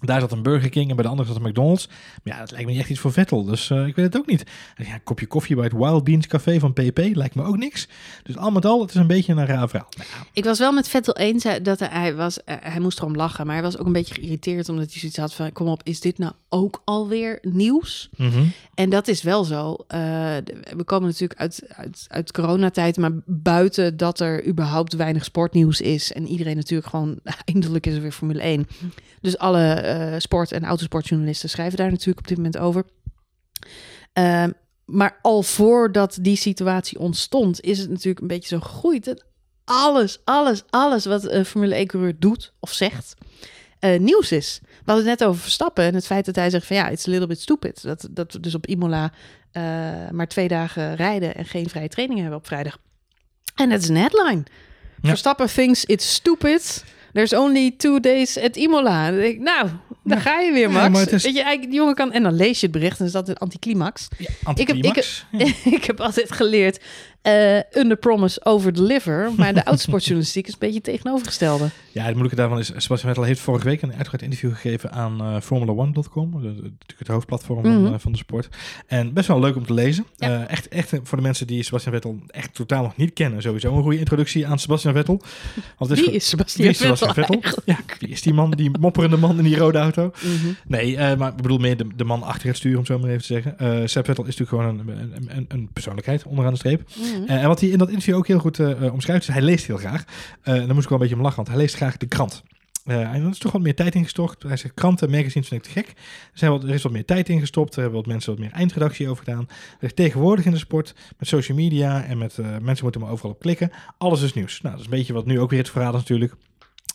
Daar zat een Burger King en bij de andere zat een McDonald's. Maar ja, dat lijkt me niet echt iets voor Vettel. Dus eh, ik weet het ook niet. Ja, een kopje koffie bij het Wild Beans Café van PP lijkt me ook niks. Dus al met al, het is een beetje een raar verhaal. Nou, Ik was wel met Vettel eens dat hij, hij was, eh, hij moest erom lachen, maar hij was ook een beetje geïrriteerd omdat hij zoiets had van, kom op, is dit nou ook alweer nieuws? mhm. En dat is wel zo. Eh, we komen natuurlijk uit, uit, uit coronatijd, maar buiten dat er überhaupt weinig sportnieuws is en iedereen natuurlijk gewoon, eindelijk is er weer Formule 1. Dus alle eh, sport- en autosportjournalisten schrijven daar natuurlijk op dit moment over. Ehm, maar al voordat die situatie ontstond, is het natuurlijk een beetje zo gegroeid. Dat alles, alles, alles wat een Formule 1-coureur doet of zegt, eh, nieuws is. We hadden het net over Verstappen en het feit dat hij zegt van ja, it's a little bit stupid. Dat, dat we dus op Imola eh, maar twee dagen rijden en geen vrije training hebben op vrijdag. En dat is een headline. Ja. Verstappen thinks it's stupid. There's only two days at Imola. Dan denk ik, nou, daar Ja. ga je weer, Ja, Max. het is- Weet je, eigenlijk, die jongen kan... En dan lees je het bericht en is dat een anticlimax. Ja, Ik heb- anticlimax. Ja. ik heb altijd geleerd, eh under promise, over deliver. Maar de autosportjournalistiek is een beetje tegenovergestelde. Ja, het moeilijke daarvan is, Sebastian Vettel heeft vorige week een uitgebreid interview gegeven aan eh Formula1.com, de- de- natuurlijk het hoofdplatform van, Mhm. eh, van de sport. En best wel leuk om te lezen. Ja. Echt, echt voor de mensen die Sebastian Vettel echt totaal nog niet kennen, sowieso een goede introductie aan Sebastian Vettel. Want Wie is Sebastian wie is Sebastian Vettel Vettel? Ja, wie is die man, die mopperende man in die rode auto? Mhm. Nee, maar ik bedoel meer de, de man achter het stuur, om zo maar even te zeggen. Seb Vettel is natuurlijk gewoon een, een, een, een persoonlijkheid onderaan de streep. Eh, en wat hij in dat interview ook heel goed eh, eh, omschrijft, is hij leest heel graag. Daar moest ik wel een beetje om lachen, want hij leest graag de krant. En er is toch wat meer tijd ingestort. Hij zegt, kranten, magazines vind ik te gek. Er, er is wat meer tijd ingestopt. Er hebben wat mensen wat meer eindredactie over gedaan. Hij zegt, tegenwoordig in de sport, met social media en met mensen moeten maar overal op klikken. Alles is nieuws. Nou, dat is een beetje wat nu ook weer het verhaal is natuurlijk.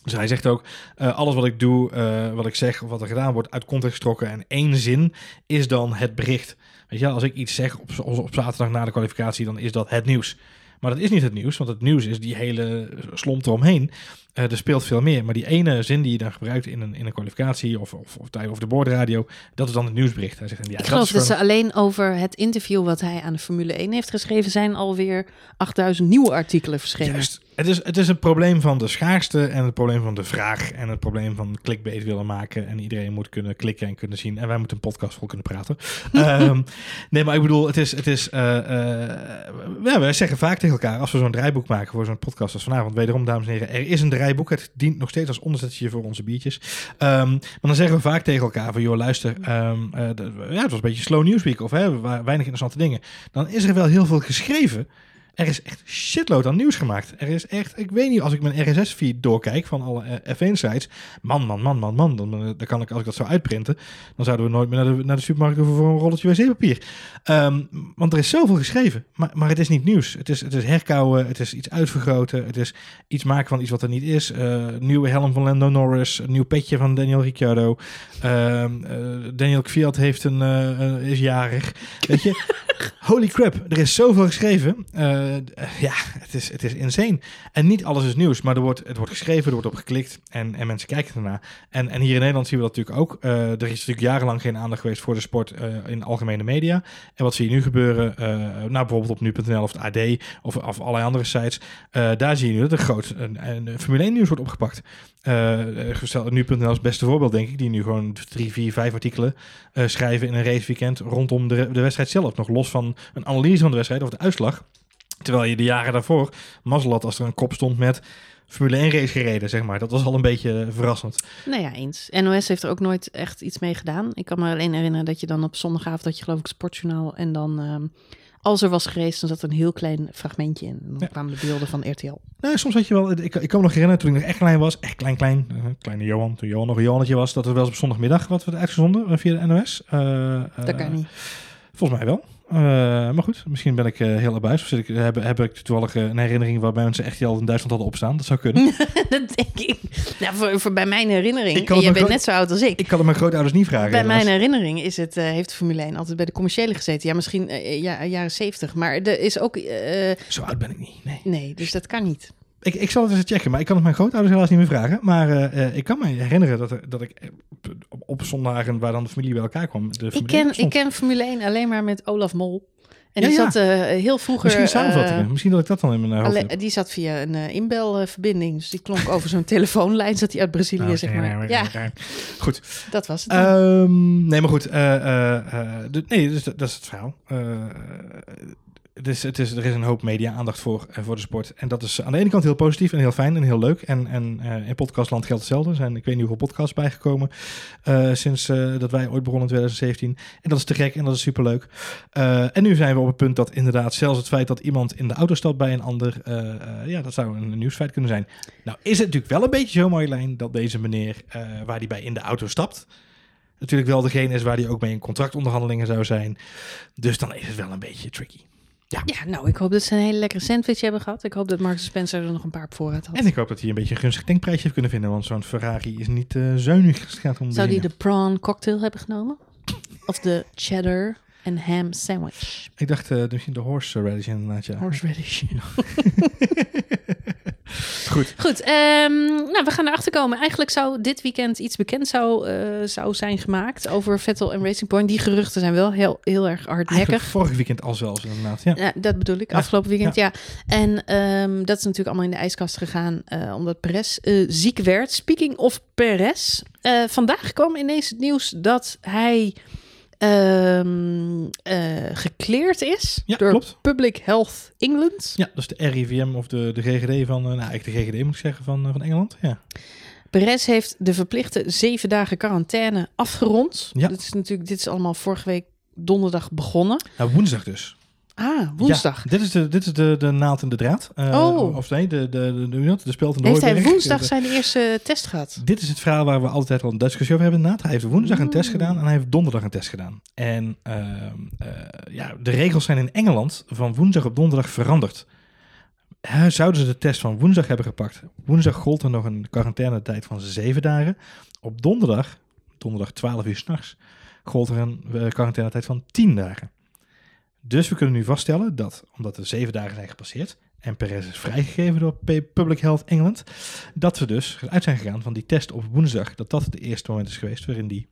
Dus hij zegt ook, alles wat ik doe, wat ik zeg of wat er gedaan wordt, uit context getrokken. En één zin is dan het bericht. Weet je, als ik iets zeg op, op, zaterdag na de kwalificatie, dan is dat het nieuws. Maar dat is niet het nieuws, want het nieuws is die hele slomp eromheen. Eh, er speelt veel meer. Maar die ene zin die je dan gebruikt in een, in een kwalificatie of, of, of tijdens- of de boordradio, dat is dan het nieuwsbericht. Hij zegt, ja, ik geloof dat ze alleen over het interview wat hij aan de Formule 1 heeft geschreven, zijn alweer 8000 nieuwe artikelen verschenen. Juist. Het is, het is het probleem van de schaarste en het probleem van de vraag en het probleem van clickbait willen maken en iedereen moet kunnen klikken en kunnen zien en wij moeten een podcast vol kunnen praten. Ehm, nee, maar ik bedoel, het is, het is uh, ja, wij zeggen vaak tegen elkaar als we zo'n draaiboek maken voor zo'n podcast als vanavond, wederom dames en heren, er is een draaiboek, het dient nog steeds als onderzetje voor onze biertjes. Um, maar dan zeggen we vaak tegen elkaar van, joh luister, um, uh, de, ja, het was een beetje slow news week of hè, weinig interessante dingen. Dan is er wel heel veel geschreven. Er is echt shitload aan nieuws gemaakt. Er is echt, ik weet niet, als ik mijn RSS-feed doorkijk van alle uh, F1-sites. Man, man, man, man, man. Dan, dan kan ik, als ik dat zou uitprinten, dan zouden we nooit meer naar de, naar de supermarkt hoeven voor een rolletje wc-papier. Um, want er is zoveel geschreven, maar, maar het is niet nieuws. Het is, het is herkauwen, het is iets uitvergroten, het is iets maken van iets wat er niet is. Uh, nieuwe helm van Lando Norris, een nieuw petje van Daniel Ricciardo. Uh, Daniel Kvyat heeft een, is jarig. Weet je, holy crap, er is zoveel geschreven. Uh, ja, het is, het is insane. En niet alles is nieuws, maar er wordt, het wordt geschreven, er wordt op geklikt en, en mensen kijken ernaar. En, en hier in Nederland zien we dat natuurlijk ook. Eh, er is natuurlijk jarenlang geen aandacht geweest voor de sport uh, in algemene media. En wat zie je nu gebeuren? nou, bijvoorbeeld op nu.nl of het AD of, of allerlei andere sites. daar zie je nu dat er groot een, een Formule 1 nieuws wordt opgepakt. nu.nl is het beste voorbeeld, denk ik, die nu gewoon drie, vier, vijf artikelen schrijven in een raceweekend rondom de, de wedstrijd zelf. Nog los van een analyse van de wedstrijd of de uitslag. Terwijl je de jaren daarvoor mazzel had als er een kop stond met Formule 1 race gereden, zeg maar. Dat was al een beetje verrassend. Nou ja, eens. NOS heeft er ook nooit echt iets mee gedaan. Ik kan me alleen herinneren dat je dan op zondagavond dat je geloof ik Sportjournaal en dan... Ehm, als er was geweest, dan zat een heel klein fragmentje in. Dan kwamen de beelden van RTL. Nou, soms had je wel... Ik, ik kan me nog herinneren toen ik nog echt klein was. Echt klein, klein. Uh, kleine Johan. Toen Johan nog een Johannetje was. Dat er wel eens op zondagmiddag wat werd uitgezonden uh, via de NOS. Uh, dat kan niet. Volgens mij wel. Uh, maar goed, misschien ben ik uh, heel abuis. Of zit ik, heb, heb ik toevallig uh, een herinnering waarbij mensen echt al in Duitsland hadden opstaan. Dat zou kunnen. dat denk ik. Nou, voor, voor bij mijn herinnering. Je bent net zo oud als ik. Ik kan het mijn grootouders niet vragen. Bij helaas. mijn herinnering is het, heeft Formule 1 altijd bij de commerciële gezeten. Ja, misschien ja, jaren 70. Maar er is ook... zo oud ben ik niet. Nee. Nee, dus dat kan niet. Ik, ik zal het eens checken, maar ik kan het mijn grootouders helaas niet meer vragen. Maar uh, ik kan me herinneren dat, er, dat ik op, op zondagen waar dan de familie bij elkaar kwam. De ik, ken, ik ken Formule 1 alleen maar met Olaf Mol. En die ja, zat uh, heel vroeger... Misschien samenvattingen. Uh, Misschien dat ik dat dan in mijn hoofd heb. Die zat via een uh, inbelverbinding. Dus die klonk over zo'n telefoonlijn. Zat hij uit Brazilië, oh, zeg maar. ja, goed. Dat was het. Um, nee, maar goed. nee, dus dat, dat, is het verhaal is, het er is een hoop media-aandacht voor, uh, voor de sport. En dat is aan de ene kant heel positief en heel fijn en heel leuk. En, en uh, in podcastland geldt hetzelfde. Er zijn ik weet niet hoeveel podcasts bijgekomen uh, sinds dat wij ooit begonnen in 2017. En dat is te gek en dat is superleuk. en nu zijn we op het punt dat inderdaad zelfs het feit dat iemand in de auto stapt bij een ander... ja, dat zou een, nieuwsfeit kunnen zijn. Nou is het natuurlijk wel een beetje zo, Marjolein, dat deze meneer waar die bij in de auto stapt natuurlijk wel degene is waar die ook mee in contractonderhandelingen zou zijn. Dus dan is het wel een beetje tricky. Ja. ja, nou, ik hoop dat ze een hele lekkere sandwich hebben gehad. Ik hoop dat Marks Spencer er nog een paar op voorraad had. En ik hoop dat hij een beetje een gunstig tankprijsje heeft kunnen vinden. Want zo'n Ferrari is niet uh, zuinig. Gaat om Zou hij de prawn cocktail hebben genomen? Of de cheddar en ham sandwich? Ik dacht uh, misschien de horse radish inderdaad, ja. Horse radish. Goed. Goed, um, nou, we gaan erachter komen. Eigenlijk zou dit weekend iets bekend zou, uh, zou zijn gemaakt over Vettel en Racing Point. Die geruchten zijn wel heel, heel erg hardnekkig. Vorig weekend al zelfs inderdaad, ja. ja dat bedoel ik, afgelopen weekend, ja. ja. En um, dat is natuurlijk allemaal in de ijskast gegaan uh, omdat Perez uh, ziek werd. Speaking of Perez, vandaag kwam ineens het nieuws dat hij um, uh, gekleerd is ja, door klopt. Public Health England. Ja, dus de RIVM of de, de GGD van, uh, nou eigenlijk de GGD moet ik zeggen, van, uh, van Engeland. Ja. Perez heeft de verplichte zeven dagen quarantaine afgerond. Ja. Dit is natuurlijk, dit is allemaal vorige week donderdag begonnen. Nou, woensdag dus. Ah, woensdag. Ja, dit is de, dit is de, de naald in de draad. Uh, oh. Of nee, de, de, de, de, de speld in de Heeft hij woensdag zijn eerste test gehad? Dit is het verhaal waar we altijd al een discussie over hebben inderdaad. Hij heeft woensdag een test gedaan en hij heeft donderdag een test gedaan. En uh, uh, ja, de regels zijn in Engeland van woensdag op donderdag veranderd. Zouden ze de test van woensdag hebben gepakt? Woensdag gold er nog een quarantainetijd van zeven dagen. Op donderdag, donderdag 12 uur s'nachts, gold er een quarantainetijd van 10 dagen. Dus we kunnen nu vaststellen dat, omdat er zeven dagen zijn gepasseerd en Perez is vrijgegeven door Public Health England, dat we dus uit zijn gegaan van die test op woensdag, dat dat het eerste moment is geweest waarin die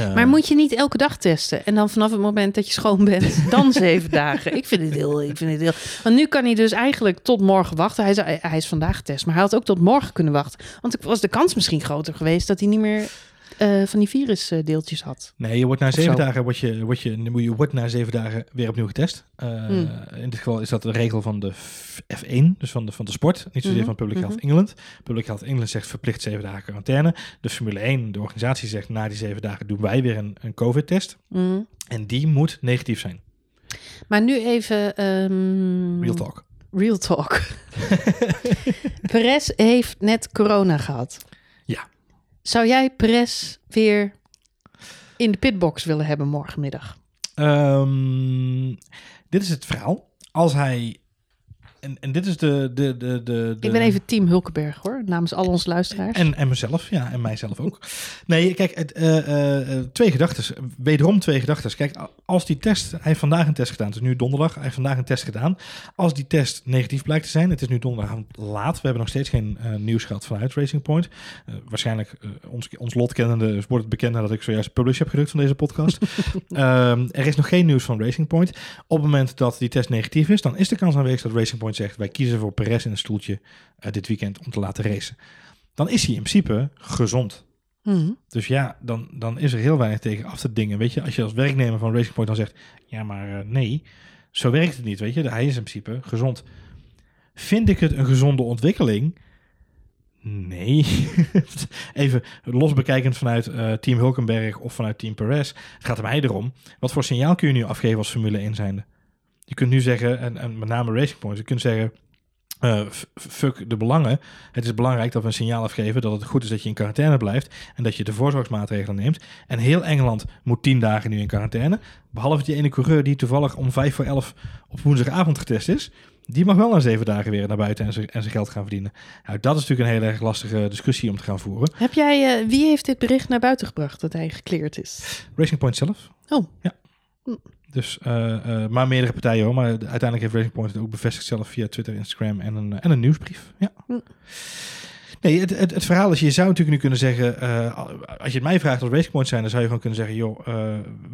uh, maar moet je niet elke dag testen? En dan vanaf het moment dat je schoon bent, dan zeven dagen. Ik vind het heel, ik vind het heel. Want nu kan hij dus eigenlijk tot morgen wachten. Hij is, hij is vandaag getest, maar hij had ook tot morgen kunnen wachten. Want was de kans misschien groter geweest dat hij niet meer uh, van die virusdeeltjes had. Nee, je wordt na zeven dagen word je, word je, je wordt na zeven dagen weer opnieuw getest. Uh, In dit geval is dat de regel van de F1, dus van de, van de sport, niet zozeer mm van Public Health mm England. Public Health England zegt verplicht zeven dagen quarantaine. De Formule 1, de organisatie zegt na die zeven dagen doen wij weer een, een COVID-test. Mhm. En die moet negatief zijn. Maar nu even... Um... Real talk. Real talk. Perez heeft net corona gehad. Zou jij Perez weer in de pitbox willen hebben morgenmiddag? Um, dit is het verhaal. Als hij en, en dit is de... de, de, de, Ik ben even team Hulkenberg hoor, namens al onze luisteraars. En, en mezelf, ja, en mijzelf ook. Nee, kijk, het, eh, eh, eh, twee gedachten. Wederom twee gedachten. Kijk, als die test, hij heeft vandaag een test gedaan. Het is nu donderdag, hij heeft vandaag een test gedaan. Als die test negatief blijkt te zijn, het is nu donderdag laat. We hebben nog steeds geen nieuws gehad vanuit Racing Point. Waarschijnlijk, ons, ons lot kennende, wordt het bekend nadat ik zojuist publish heb gedrukt van deze podcast. Ehm, er is nog geen nieuws van Racing Point. Op het moment dat die test negatief is, dan is de kans aanwezig dat Racing Point zegt: wij kiezen voor Perez in een stoeltje eh, dit weekend om te laten racen. Dan is hij in principe gezond. Mhm. Dus ja, dan, dan is er heel weinig tegen af te dingen. Weet je, als je als werknemer van Racing Point dan zegt: ja, maar eh, nee, zo werkt het niet. Weet je, hij is in principe gezond. Vind ik het een gezonde ontwikkeling? Nee. Even los bekijkend vanuit eh, Team Hulkenberg of vanuit Team Perez. Het gaat mij erom. Wat voor signaal kun je nu afgeven als Formule 1 zijnde? Je kunt nu zeggen, en, en met name Racing Point, je kunt zeggen, eh, fuck de belangen. Het is belangrijk dat we een signaal afgeven dat het goed is dat je in quarantaine blijft en dat je de voorzorgsmaatregelen neemt. En heel Engeland moet tien dagen nu in quarantaine. Behalve die ene coureur die toevallig om vijf voor elf op woensdagavond getest is. Die mag wel na zeven dagen weer naar buiten en zijn, geld gaan verdienen. Nou, dat is natuurlijk een hele erg lastige discussie om te gaan voeren. Heb jij, eh, wie heeft dit bericht naar buiten gebracht dat hij gekleerd is? Racing Point zelf. Oh. Ja. Dus, eh, eh, maar meerdere partijen hoor. Maar uiteindelijk heeft Racing Point het ook bevestigd zelf via Twitter, Instagram en een, en een nieuwsbrief. Ja. Hm. Nee, het, het, het verhaal is, je zou natuurlijk nu kunnen zeggen, eh, als je het mij vraagt als Racing Point zijn, dan zou je gewoon kunnen zeggen, joh,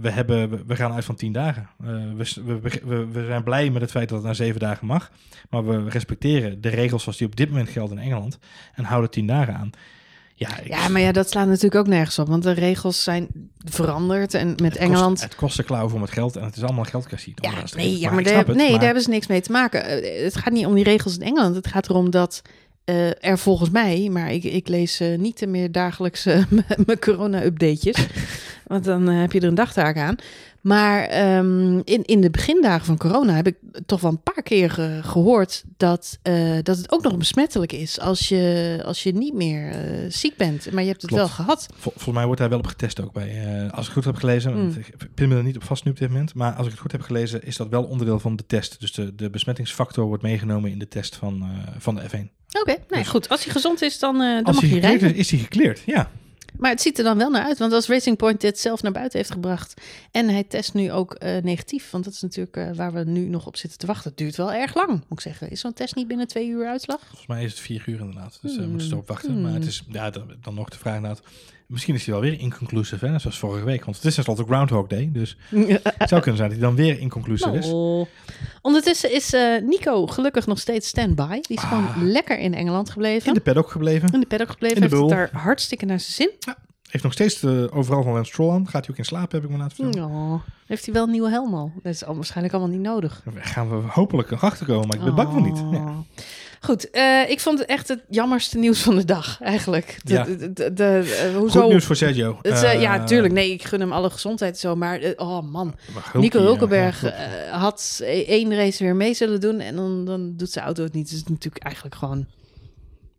we, hebben, we- we gaan uit van tien dagen. We, we, we, we zijn blij met het feit dat het na zeven dagen mag, maar we respecteren de regels zoals die op dit moment gelden in Engeland en houden tien dagen aan. Ja, ik- Ja, maar ja, dat slaat natuurlijk ook nergens op, want de regels zijn veranderd en met het Engeland... Kost, het kost er klauw voor het geld en het is allemaal geldkwestie. Ja, de nee, ja, maar, het, nee, maar- daar hebben ze niks mee te maken. Eh, Het gaat niet om die regels in Engeland. Het gaat erom dat eh, er volgens mij, maar ik, ik lees eh, niet meer dagelijks mijn corona-updatejes. want dan heb je er een dagtaak aan. Maar ehm, in, in de begindagen van corona heb ik toch wel een paar keer eh, gehoord dat, eh, dat het ook nog besmettelijk is als je, als je niet meer eh, ziek bent. Maar je hebt het Klopt. wel gehad. Vol- volgens mij wordt daar wel op getest ook bij. Als ik het goed heb gelezen, want Mm. ik pin me er niet op vast nu op dit moment, maar als ik het goed heb gelezen, is dat wel onderdeel van de test. Dus de, de besmettingsfactor wordt meegenomen in de test van, van de F1. Oké, nee, Dus- goed. Als hij gezond is, dan, dan mag hij rijden. is, is hij gekleerd. Ja, Maar het ziet er dan wel naar uit, want als Racing Point dit zelf naar buiten heeft gebracht en hij test nu ook eh, negatief, want dat is natuurlijk eh, waar we nu nog op zitten te wachten. Het duurt wel erg lang, moet ik zeggen. Is zo'n test niet binnen twee uur uitslag? volgens mij is het vier uur inderdaad. Dus daar Hmm. moeten ze erop wachten. Hmm. Maar het is ja, dan, dan nog de vraag inderdaad. Misschien is hij wel weer inconclusive, hè? zoals vorige week. Want het is tenslotte Groundhog Day. Dus het zou kunnen zijn dat hij dan weer inconclusive is. Oh. Ondertussen is eh, Nico gelukkig nog steeds stand-by. Die is Ah. gewoon lekker in Engeland gebleven. In de paddock gebleven. In de paddock gebleven. in de heeft het daar hartstikke naar zijn zin. Heeft nog steeds de, overal van Lance Stroll aan. Gaat hij ook in slaap, heb ik me laten vertellen. Oh. Heeft hij wel een nieuwe helm al? Dat is al, waarschijnlijk allemaal niet nodig. Daar gaan we hopelijk nog achter komen, maar ik ben bang van niet. Ja. Goed, eh, ik vond het echt het jammerste nieuws van de dag, eigenlijk. De, Ja. de, de, de- eh, hoezo? Goed nieuws voor Sergio. Het eh, ja, tuurlijk. Nee, ik gun hem alle gezondheid zo. Maar, oh man. Hulkie, Nico Hulkenberg ja, had e- één race weer mee zullen doen. En dan, dan doet zijn auto het niet. Dus het is natuurlijk eigenlijk gewoon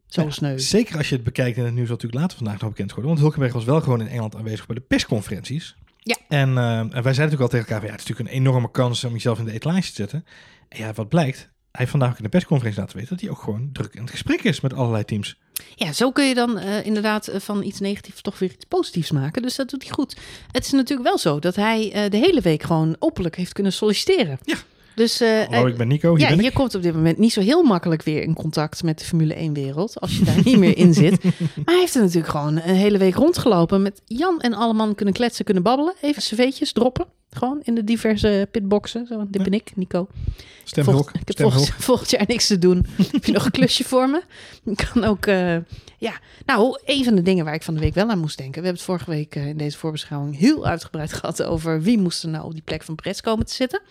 zo Ja, sneu. Zeker als je het bekijkt in het nieuws wat natuurlijk later vandaag nog bekend geworden. Want Hulkenberg was wel gewoon in Engeland aanwezig bij de persconferenties. Ja. En, en wij zeiden natuurlijk al tegen elkaar, van, ja, het is natuurlijk een enorme kans om jezelf in de etalage te zetten. En ja, wat blijkt? Hij heeft vandaag ook in de persconferentie laten weten dat hij ook gewoon druk in het gesprek is met allerlei teams. Ja, zo kun je dan eh, inderdaad eh, van iets negatiefs toch weer iets positiefs maken. Dus dat doet hij goed. Het is natuurlijk wel zo dat hij eh, de hele week gewoon openlijk heeft kunnen solliciteren. Ja. Dus eh, Hallo, ik ben Nico, hier ja, ben je komt op dit moment niet zo heel makkelijk weer in contact met de Formule 1-wereld. Als je daar niet meer in zit. Maar hij heeft er natuurlijk gewoon een hele week rondgelopen. Met Jan en alle man kunnen kletsen, kunnen babbelen. Even cv'tjes droppen. Gewoon in de diverse pitboxen. Zo, dit Ja. ben ik, Nico. Stem ik heb volgend, jaar niks te doen. heb je nog een klusje voor me? Ik kan ook... eh, ja, nou, een van de dingen waar ik van de week wel aan moest denken. We hebben het vorige week eh, in deze voorbeschouwing heel uitgebreid gehad over wie moest er nou op die plek van Pres komen te zitten.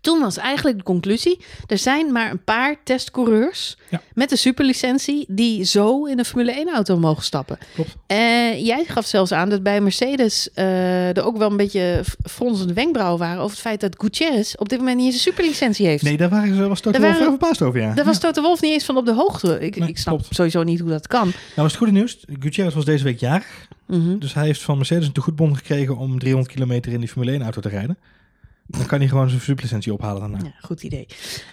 Toen was eigenlijk de conclusie: er zijn maar een paar testcoureurs Ja. met een superlicentie die zo in een Formule 1-auto mogen stappen. Klopt. En jij gaf zelfs aan dat bij Mercedes eh, er ook wel een beetje fronsende wenkbrauwen waren over het feit dat Gutierrez op dit moment niet eens een superlicentie heeft. Nee, daar waren ze, was Toto vrij verbaasd over, ja. Daar was Toto Wolf niet eens van op de hoogte. Ik, Nee, ik snap klopt. sowieso niet hoe dat kan. Nou, was het goede nieuws. Gutierrez was deze week jarig. Mhm. Dus hij heeft van Mercedes een tegoedbon gekregen om 300 kilometer in die Formule 1 auto te rijden. Dan kan hij gewoon zijn superlicentie ophalen daarna. Ja, goed idee.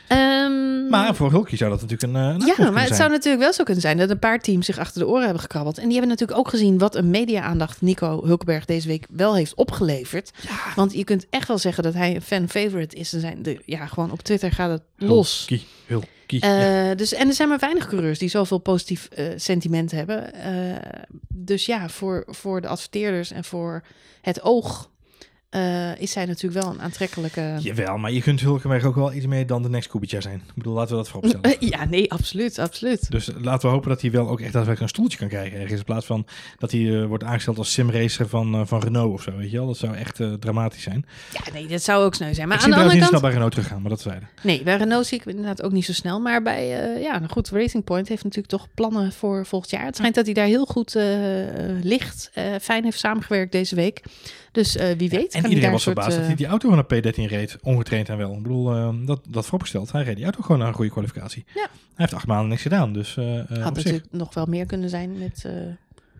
Ehm, Maar voor Hulkie zou dat natuurlijk een, eh, een ja, maar het zijn. zou natuurlijk wel zo kunnen zijn dat een paar teams zich achter de oren hebben gekrabbeld. En die hebben natuurlijk ook gezien wat een media-aandacht Nico Hulkenberg deze week wel heeft opgeleverd. Want je kunt echt wel zeggen dat hij een fan-favorite is. Er zijn de, ja, gewoon op Twitter gaat het los. Hulkie, Hulkie. Eh, ja. dus, en er zijn maar weinig coureurs die zoveel positief eh, sentiment hebben. Eh, dus ja, voor, voor de adverteerders en voor het oog eh, is zij natuurlijk wel een aantrekkelijke... Jawel, maar je kunt Hulkenberg ook wel iets meer dan de next Kubica zijn. Ik bedoel, laten we dat vooropstellen. ja, nee, absoluut, absoluut. Dus laten we hopen dat hij wel ook echt daadwerkelijk een stoeltje kan krijgen ergens. In plaats van dat hij eh, wordt aangesteld als simracer van, eh, van Renault of zo. Weet je wel? Dat zou echt dramatisch zijn. Ja, nee, dat zou ook sneu zijn. Maar ik aan de andere niet snel kant... bij Renault teruggaan, maar dat zeiden. Nee, bij Renault zie ik inderdaad ook niet zo snel. Maar bij, ja, nou goed, Racing Point heeft natuurlijk toch plannen voor volgend jaar. Het schijnt dat hij daar heel goed ligt. fijn heeft samengewerkt deze week. Dus eh, wie weet. En iedereen een was soort, verbaasd dat eh, hij die auto van een P13 reed, ongetraind en wel. Ik bedoel, eh, dat, dat vooropgesteld. Hij reed die auto gewoon naar een goede kwalificatie. Ja. Hij heeft acht maanden niks gedaan, dus had natuurlijk nog wel meer kunnen zijn met...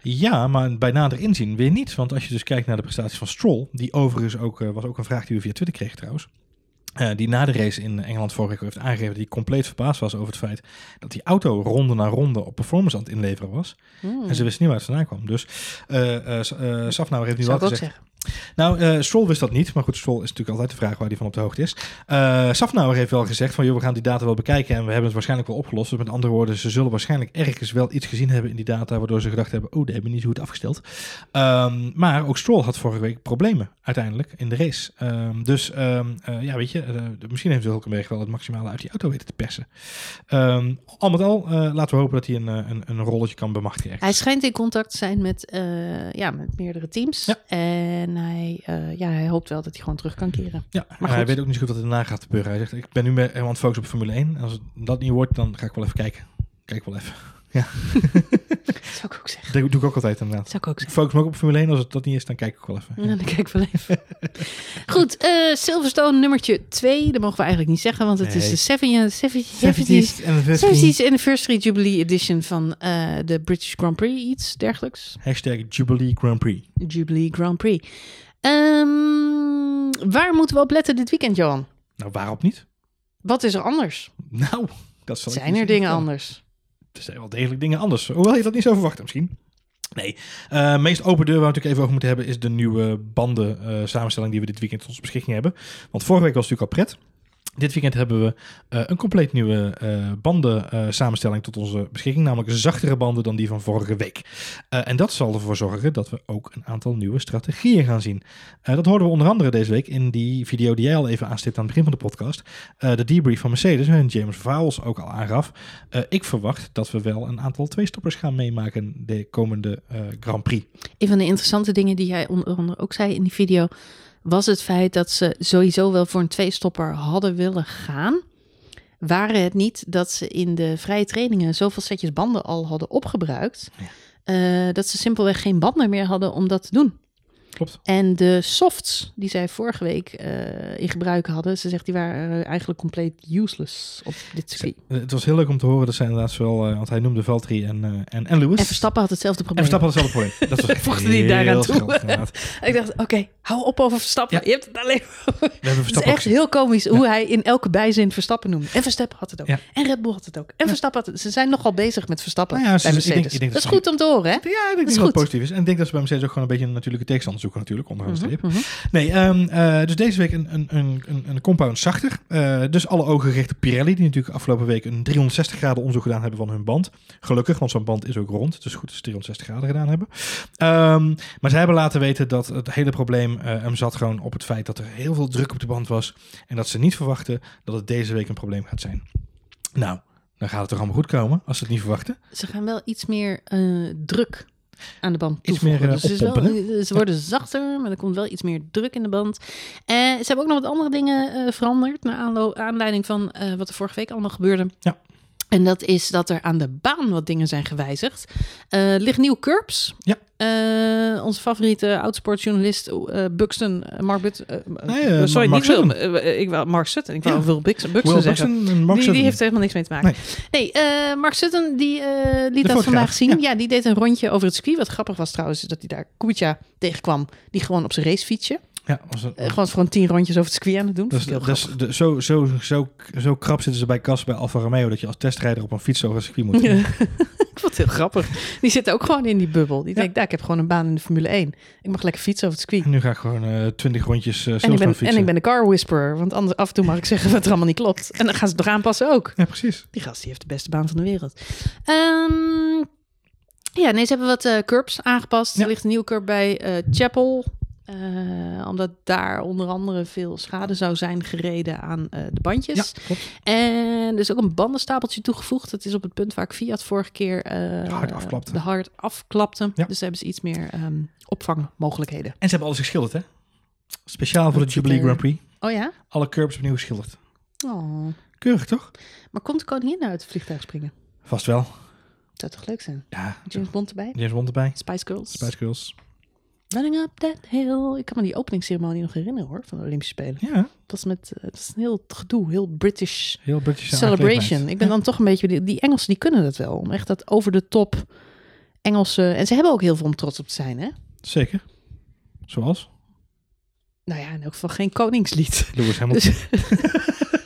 Ja, maar bij nader inzien weer niet. Want als je dus kijkt naar de prestaties van Stroll, die overigens ook, was ook een vraag die we via Twitter kregen trouwens. die na de race in Engeland vorige week heeft aangegeven dat hij compleet verbaasd was over het feit dat die auto ronde na ronde op performance aan het inleveren was. hmm, En ze wist niet waar het vandaan kwam. Dus S- eh, Safnauer heeft nu wel ook gezegd. zeggen. Nou, eh Stroll wist dat niet. Maar goed, Stroll is natuurlijk altijd de vraag waar hij van op de hoogte is. Eh Safnauer heeft wel gezegd van, joh, we gaan die data wel bekijken en we hebben het waarschijnlijk wel opgelost. Dus met andere woorden, ze zullen waarschijnlijk ergens wel iets gezien hebben in die data, waardoor ze gedacht hebben, oh, dat hebben we niet zo goed afgesteld. Ehm, maar ook Stroll had vorige week problemen uiteindelijk in de race. Ehm, dus ehm, eh, ja, weet je, misschien heeft Hulkenberg wel het maximale uit die auto weten te persen. Al met al, laten we hopen dat hij een, een, een rolletje kan bemachtigen. ergens. Hij schijnt in contact te zijn met, ja, met meerdere teams. Ja. En hij, eh, ja, hij hoopt wel dat hij gewoon terug kan keren. Ja, Maar hij weet ook niet zo goed wat er daarna gaat gebeuren. Hij zegt, ik ben nu meer helemaal aan het focussen op Formule 1. En als het dat niet wordt, dan ga ik wel even kijken. Kijk wel even. Dat zou ik ook zeggen. Dat doe ik ook altijd inderdaad. Dat zou ik ook zeggen. focus me ook op Formule 1. Als het dat niet is, dan kijk ik wel even. Ja, dan kijk ik wel even. Goed, eh, Silverstone nummertje 2. Dat mogen we eigenlijk niet zeggen, want het is de 70th 70th anniversary. 70th Anniversary Jubilee Edition van eh, de British Grand Prix. Iets dergelijks. Hashtag Jubilee Grand Prix. Jubilee Grand Prix. Ehm, waar moeten we op letten dit weekend, Johan? Nou, waarop niet? Wat is er anders? Nou, dat zal Zijn er dingen anders? Er zijn wel degelijk dingen anders. Hoewel je dat niet zo verwachten misschien. Nee, Eh meest open deur waar we natuurlijk even over moeten hebben... is de nieuwe banden samenstelling die we dit weekend tot onze beschikking hebben. Want vorige week was het natuurlijk al pret. Dit weekend hebben we eh, een compleet nieuwe eh, banden eh, samenstelling tot onze beschikking. Namelijk zachtere banden dan die van vorige week. Eh, en dat zal ervoor zorgen dat we ook een aantal nieuwe strategieën gaan zien. Eh, dat hoorden we onder andere deze week in die video die jij al even aanstipt aan het begin van de podcast. Eh, de debrief van Mercedes en James Vowles ook al aangaf. Eh, ik verwacht dat we wel een aantal twee-stoppers gaan meemaken de komende eh, Grand Prix. Een van de interessante dingen die jij onder andere ook zei in die video... was het feit dat ze sowieso wel voor een tweestopper hadden willen gaan. Waren het niet dat ze in de vrije trainingen zoveel setjes banden al hadden opgebruikt... eh, dat ze simpelweg geen banden meer hadden om dat te doen. Klopt. En de softs die zij vorige week eh, in gebruik hadden... ze zegt die waren eh, eigenlijk compleet useless op dit circuit. Het was heel leuk om te horen dat zij inderdaad zowel, eh, want hij noemde Valtteri en, en, en Lewis. En Verstappen had hetzelfde En probleem. Verstappen had hetzelfde probleem. Dat was Voegde die daaraan toe. Ik dacht, oké, hou op over Verstappen. Ja. Je hebt het alleen We hebben Het is echt heel komisch hoe hij in elke bijzin Verstappen noemt. En Verstappen had het ook. Ja. En Red Bull had het ook. En Verstappen had het. Ze zijn nogal bezig met Verstappen Nou ja, ik denk- ik denk dat dat is goed om te horen, hè? Ja, ik denk dat het goed. positief is. En ik denk dat ze bij Mercedes ook gewoon een beetje een natuurlijke tegenstander zoeken natuurlijk, onderaan de streep. Mhm, mhm. Nee, ehm, eh, dus deze week een, een, een, een, een compound zachter. Eh, dus alle ogen gericht op Pirelli, die natuurlijk afgelopen week een 360 graden onderzoek gedaan hebben van hun band. Gelukkig, want zo'n band is ook rond. Dus goed dat ze 360 graden gedaan hebben. Ehm, maar zij hebben laten weten dat het hele probleem eh, hem zat gewoon op het feit dat er heel veel druk op de band was. En dat ze niet verwachten dat het deze week een probleem gaat zijn. Nou, dan gaat het toch allemaal goed komen als ze het niet verwachten. Ze gaan wel iets meer druk aan de band Iets toevoegen. meer, eh, dus is wel, ze worden zachter, maar er komt wel iets meer druk in de band. En ze hebben ook nog wat andere dingen eh, veranderd... naar aanleiding van eh, wat er vorige week allemaal gebeurde. Ja. En dat is dat er aan de baan wat dingen zijn gewijzigd. Eh ligt nieuw curbs. Ja. Eh, onze favoriete oudsportjournalist eh Buxton, Mark But, Nee, eh, sorry, Mark niet Wil, ik wou Mark Sutton. Ik wou Ja. Wil Bux- Buxton Will zeggen. Buxton die, Sutton. die heeft er helemaal niks mee te maken. Nee, eh, Mark Sutton die, liet dat vandaag zien. ja. Ja. die deed een rondje over het circuit. Wat grappig was trouwens, is dat hij daar Kubica tegenkwam. Die gewoon op zijn racefietsje. Ja, was Eh, gewoon, gewoon tien rondjes over het circuit aan het doen. dat is, dat zo, zo, zo, zo krap zitten ze bij Cas bij Alfa Romeo dat je als testrijder op een fiets over een circuit moet. Ja. ik vond het heel grappig. Die zitten ook gewoon in die bubbel. Die Ja. denkt, daar, ik heb gewoon een baan in de Formule 1. Ik mag lekker fietsen over het circuit. En nu ga ik gewoon eh 20 rondjes uh, En ik, ben, fietsen. en ik ben de car whisperer. Want anders af en toe mag ik zeggen wat er allemaal niet klopt. En dan gaan ze het nog aanpassen ook. Ja, precies. Die gast die heeft de beste baan van de wereld. Ehm, ja, nee, ze hebben wat eh, curbs aangepast. Ja. Er ligt een nieuwe curb bij Chapel. Eh, omdat daar onder andere veel schade zou zijn gereden aan eh, de bandjes. Ja, klopt. En er is ook een bandenstapeltje toegevoegd. Dat is op het punt waar ik Fiat vorige keer eh, De hard afklapte. De hard afklapte. Ja. Dus hebben ze iets meer ehm, opvangmogelijkheden. En ze hebben alles geschilderd, hè? Speciaal voor de Jubilee Grand Prix. Oh ja? Alle curbs opnieuw geschilderd. Oh. Keurig, toch? Maar komt de koningin nou uit het vliegtuig springen? Vast wel. Dat zou toch leuk zijn? Ja, James Bond erbij? James Bond erbij. Spice Girls? Spice Girls. Running up that hill. Ik kan me die openingsceremonie nog herinneren hoor, van de Olympische Spelen. Ja, Dat was met, eh, dat is een heel gedoe, heel British heel British celebration. Ik ben Ja, dan toch een beetje, die, die Engelsen die kunnen dat wel. Om echt dat over de top Engelse, en ze hebben ook heel veel om trots op te zijn hè. Zeker. Zoals Nou ja, in elk geval geen koningslied. Lewis Hamilton. Dus-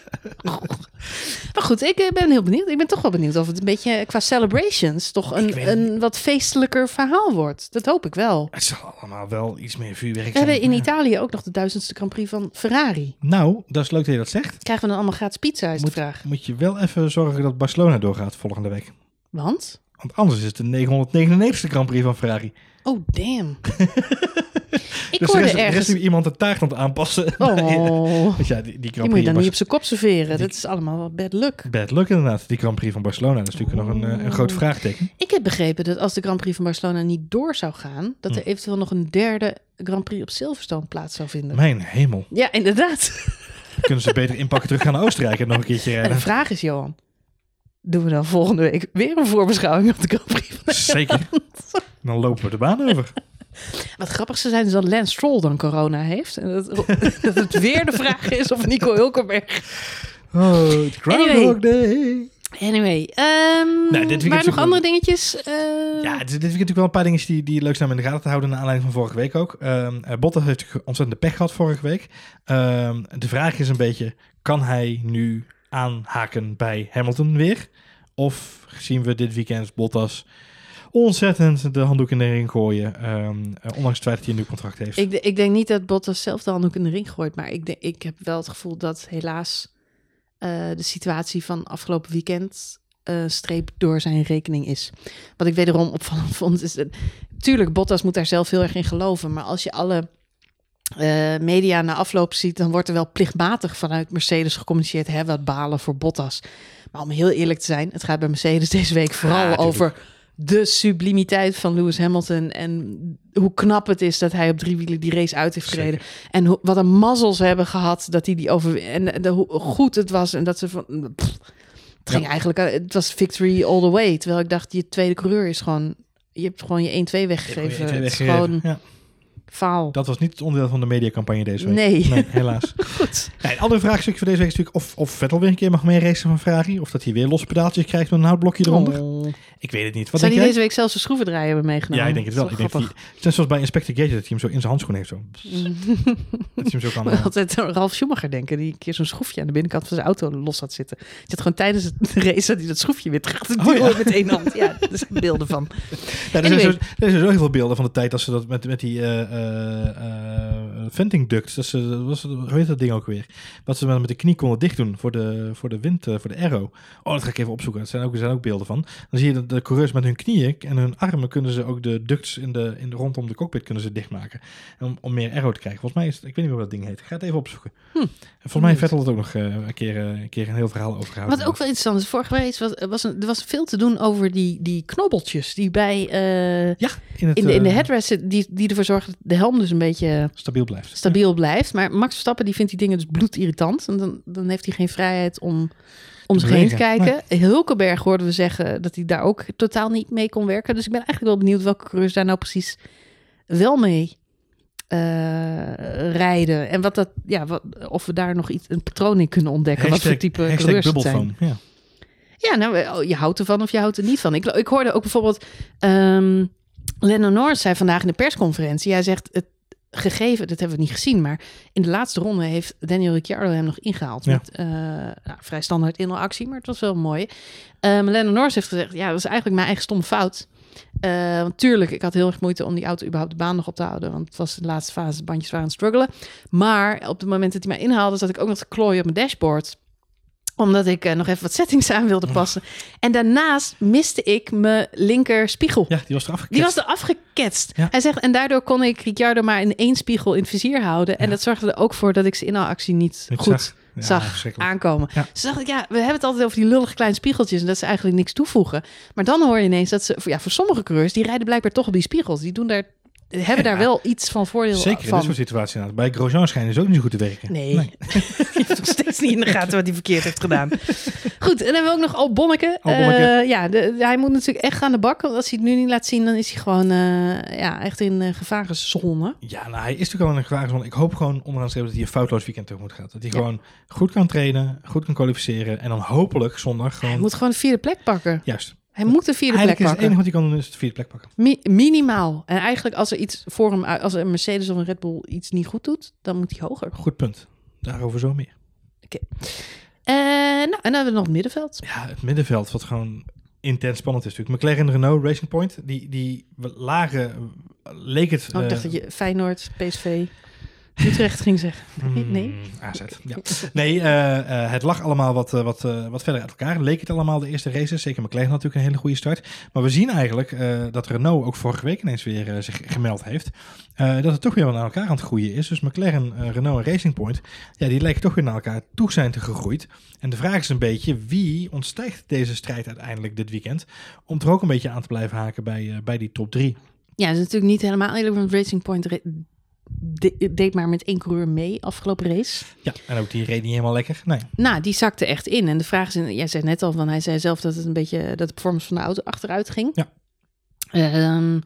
goed, ik eh, ben heel benieuwd. Ik ben toch wel benieuwd of het een beetje qua celebrations toch een, een wat feestelijker verhaal wordt. Dat hoop ik wel. Het zal allemaal wel iets meer vuurwerk We zijn. hebben in. Italië ook nog de duizendste Grand Prix van Ferrari. Nou, dat is leuk dat je dat zegt. Krijgen we dan allemaal gratis pizza, is de vraag. moet je wel even zorgen dat Barcelona doorgaat volgende week. Want? Want anders is het de 999ste Grand Prix van Ferrari. Oh, damn. ik dus er hoorde er is ergens... nu iemand de taart aan het aanpassen. Oh, Want ja, die, die die moet je dan niet op zijn kop serveren. Die- Dat is allemaal bad luck. bad luck inderdaad. Die Grand Prix van Barcelona. Dat is natuurlijk nog een, eh, een groot Oh. vraagteken. Ik heb begrepen dat als de Grand Prix van Barcelona niet door zou gaan... dat er Hm. eventueel nog een derde Grand Prix op Silverstone plaats zou vinden. Mijn hemel. Ja, inderdaad. Kunnen ze beter inpakken terug gaan naar Oostenrijk en nog een keertje En de rijden? vraag is, Johan... doen we dan volgende week weer een voorbeschouwing op de Grand Prix van Zeker. Dan lopen we de baan over. Wat grappig zou zijn is dat Lance Stroll dan corona heeft. En dat, dat het weer de vraag is of Nico Hulkenberg... Oh, Groundhog Day. Anyway, ehm Nou, dit maar nog andere dingetjes? eh, Ja, dit, dit weekend natuurlijk wel een paar dingen die, die leuk zijn om in de gaten te houden... naar aanleiding van vorige week ook. Eh, Bottas heeft ontzettend de pech gehad vorige week. Ehm, de vraag is een beetje... kan hij nu aanhaken bij Hamilton weer? Of zien we dit weekend Bottas ontzettend de handdoek in de ring gooien... ehm, eh, ondanks het feit dat hij een nieuw contract heeft? Ik, ik denk niet dat Bottas zelf de handdoek in de ring gooit. Maar ik, ik heb wel het gevoel dat helaas eh, de situatie van afgelopen weekend eh, streep door zijn rekening is. Wat ik wederom opvallend vond is... dat- tuurlijk, Bottas moet daar zelf heel erg in geloven. Maar als je alle eh, media na afloop ziet... dan wordt er wel plichtmatig vanuit Mercedes gecommuniceerd... hè, wat balen voor Bottas. Maar om heel eerlijk te zijn... het gaat bij Mercedes deze week vooral over de sublimiteit van Lewis Hamilton en hoe knap het is dat hij op drie wielen die race uit heeft gereden. En hoe, wat een mazzel ze hebben gehad dat hij die over en de, hoe goed het was en dat ze van pff, het ging Ja. eigenlijk eh, het was victory all the way. Terwijl ik dacht je tweede coureur is gewoon je hebt gewoon je 1-2 weggegeven. Het is weggegeven. gewoon Ja, faal. dat was niet het onderdeel van de mediacampagne deze week. Nee. helaas. Goed. Nee, een andere vraagstuk voor deze week is natuurlijk of, of Vettel weer een keer mag meeracen van Ferrari. Of dat hij weer losse pedaaltjes krijgt met een houtblokje eronder. Oh. Ik weet het niet. Wat Zou die jij? deze week zelfs een schroevendraaier hebben meegenomen? Ja, ik denk het wel. Ik denk dat hij, net zoals bij Inspector Gadget, dat hij hem zo in zijn handschoen heeft. Zo. grappig. Dat hij hem zo kan... Ik moet eh, altijd Ralf Schumacher denken, die een keer zo'n schroefje aan de binnenkant van zijn auto los had zitten. Je had gewoon tijdens het race dat hij dat schroefje weer terug had Oh, ja. met één hand. Ja, er zijn beelden van. Ja, er, zijn zo, er zijn zo heel veel beelden van de tijd dat ze dat met, met die eh, eh, venting ducts, dat ze, dat was, hoe heet dat ding ook weer? Wat ze met de knie konden dicht doen voor de, voor de wind, eh, voor de aero. Oh, dat ga ik even opzoeken. Er zijn ook, er zijn ook beelden van. Dan zie je dat de coureurs met hun knieën en hun armen kunnen ze ook de ducts in de, in de, rondom de cockpit kunnen ze dichtmaken. Om, om meer aero te krijgen. Volgens mij is het, ik weet niet meer hoe dat ding heet. Ik ga het even opzoeken. Hm. En Volgens mij Vettel het ook nog eh, een, keer, eh, een keer een heel verhaal over gehouden. Wat ook wel interessant is, vorige week was, was een, er was veel te doen over die, die knobbeltjes die bij eh, ja, in, het, in, de, in de eh, headrest die, die ervoor zorgen de helm dus een beetje stabiel blijft. stabiel blijft. Maar Max Verstappen die vindt die dingen dus bloedirritant. En dan, dan heeft hij geen vrijheid om om zich heen te kijken. Hulkenberg hoorden we zeggen dat hij daar ook totaal niet mee kon werken. Dus ik ben eigenlijk wel benieuwd welke coureurs daar nou precies wel mee eh, rijden. En wat dat, ja, wat, of we daar nog iets, een patroon in kunnen ontdekken. wat voor type coureurs het zijn. Ja. Ja, nou, oh, je houdt ervan of je houdt er niet van. Ik, ik hoorde ook bijvoorbeeld... ehm Lennon Norris zei vandaag in de persconferentie... Hij zegt, het, gegeven, dat hebben we niet gezien, maar in de laatste ronde heeft Daniel Ricciardo hem nog ingehaald. Ja. Met uh, nou, vrij standaard in actie, maar het was wel mooi. Um, Lennon Norris heeft gezegd, ja, dat was eigenlijk mijn eigen stomme fout. Uh, want tuurlijk, ik had heel erg moeite om die auto überhaupt de baan nog op te houden. Want het was de laatste fase, de bandjes waren aan het struggelen. Maar op het moment dat hij mij inhaalde, zat ik ook nog te klooien op mijn dashboard omdat ik uh, nog even wat settings aan wilde passen. En daarnaast miste ik mijn linker spiegel. Ja, die was er afgeketst. Die was er afgeketst. Ja. Hij zegt, en daardoor kon ik Ricciardo maar in één spiegel in het vizier houden. En Ja. dat zorgde er ook voor dat ik ze inhaalactie niet Niet goed zag. Aankomen. Ja. Dus dacht ik, ja, we hebben het altijd over die lullige kleine spiegeltjes en dat ze eigenlijk niks toevoegen. Maar dan hoor je ineens dat ze, ja, voor sommige coureurs, die rijden blijkbaar toch op die spiegels. Die doen daar, hebben daar wel iets van voordeel Zeker in van. dit soort situaties. Bij Grosjean schijnen ze ook niet zo goed te werken. Nee. Je heeft nog steeds niet in de gaten wat hij verkeerd heeft gedaan. Goed, en dan hebben we ook nog Al Bonneke. Albonneke. Eh, ja, de, hij moet natuurlijk echt aan de bak. Want als hij het nu niet laat zien, dan is hij gewoon eh, ja, echt in uh, gevarenzone. Ja, nou, hij is natuurlijk al in een gevarenzone. Ik hoop gewoon onderaan streep dat hij een foutloos weekend tegemoet gaat. Dat hij Ja. gewoon goed kan trainen, goed kan kwalificeren. En dan hopelijk zondag gewoon... Hij moet gewoon de vierde plek pakken. Juist. Hij moet de vierde plek is het enige pakken. wat hij kan doen is de vierde plek pakken. Mi- minimaal. En eigenlijk als er iets voor hem, als een Mercedes of een Red Bull iets niet goed doet, dan moet hij hoger. Goed punt. Daarover zo meer. Eh, nou, en dan hebben we nog het middenveld. Ja, het middenveld wat gewoon intens spannend is natuurlijk. McLaren en Renault, Racing Point, die, die lagen, leek het... Oh, ik eh, dacht dat je Feyenoord, PSV, Utrecht ging zeggen. Nee, nee. Mm, AZ, ja. Nee, eh, eh, het lag allemaal wat, eh, wat, eh, wat verder uit elkaar. Leek het allemaal de eerste races. Zeker McLaren had natuurlijk een hele goede start. Maar we zien eigenlijk eh, dat Renault ook vorige week ineens weer eh, zich gemeld heeft. Eh, dat het toch weer naar elkaar aan het groeien is. Dus McLaren, eh, Renault en Racing Point, ja, die lijken toch weer naar elkaar toe zijn te gegroeid. En de vraag is een beetje, wie ontstijgt deze strijd uiteindelijk dit weekend? Om er ook een beetje aan te blijven haken bij, eh, bij die top 3. Ja, dat is natuurlijk niet helemaal eerlijk, want Racing Point de- deed maar met één coureur mee afgelopen race. Ja, en ook die reed niet helemaal lekker. Nee. Nou, die zakte echt in. En de vraag is, jij zei net al, van hij zei zelf dat het een beetje, dat de performance van de auto achteruit ging. Ja. Ehm,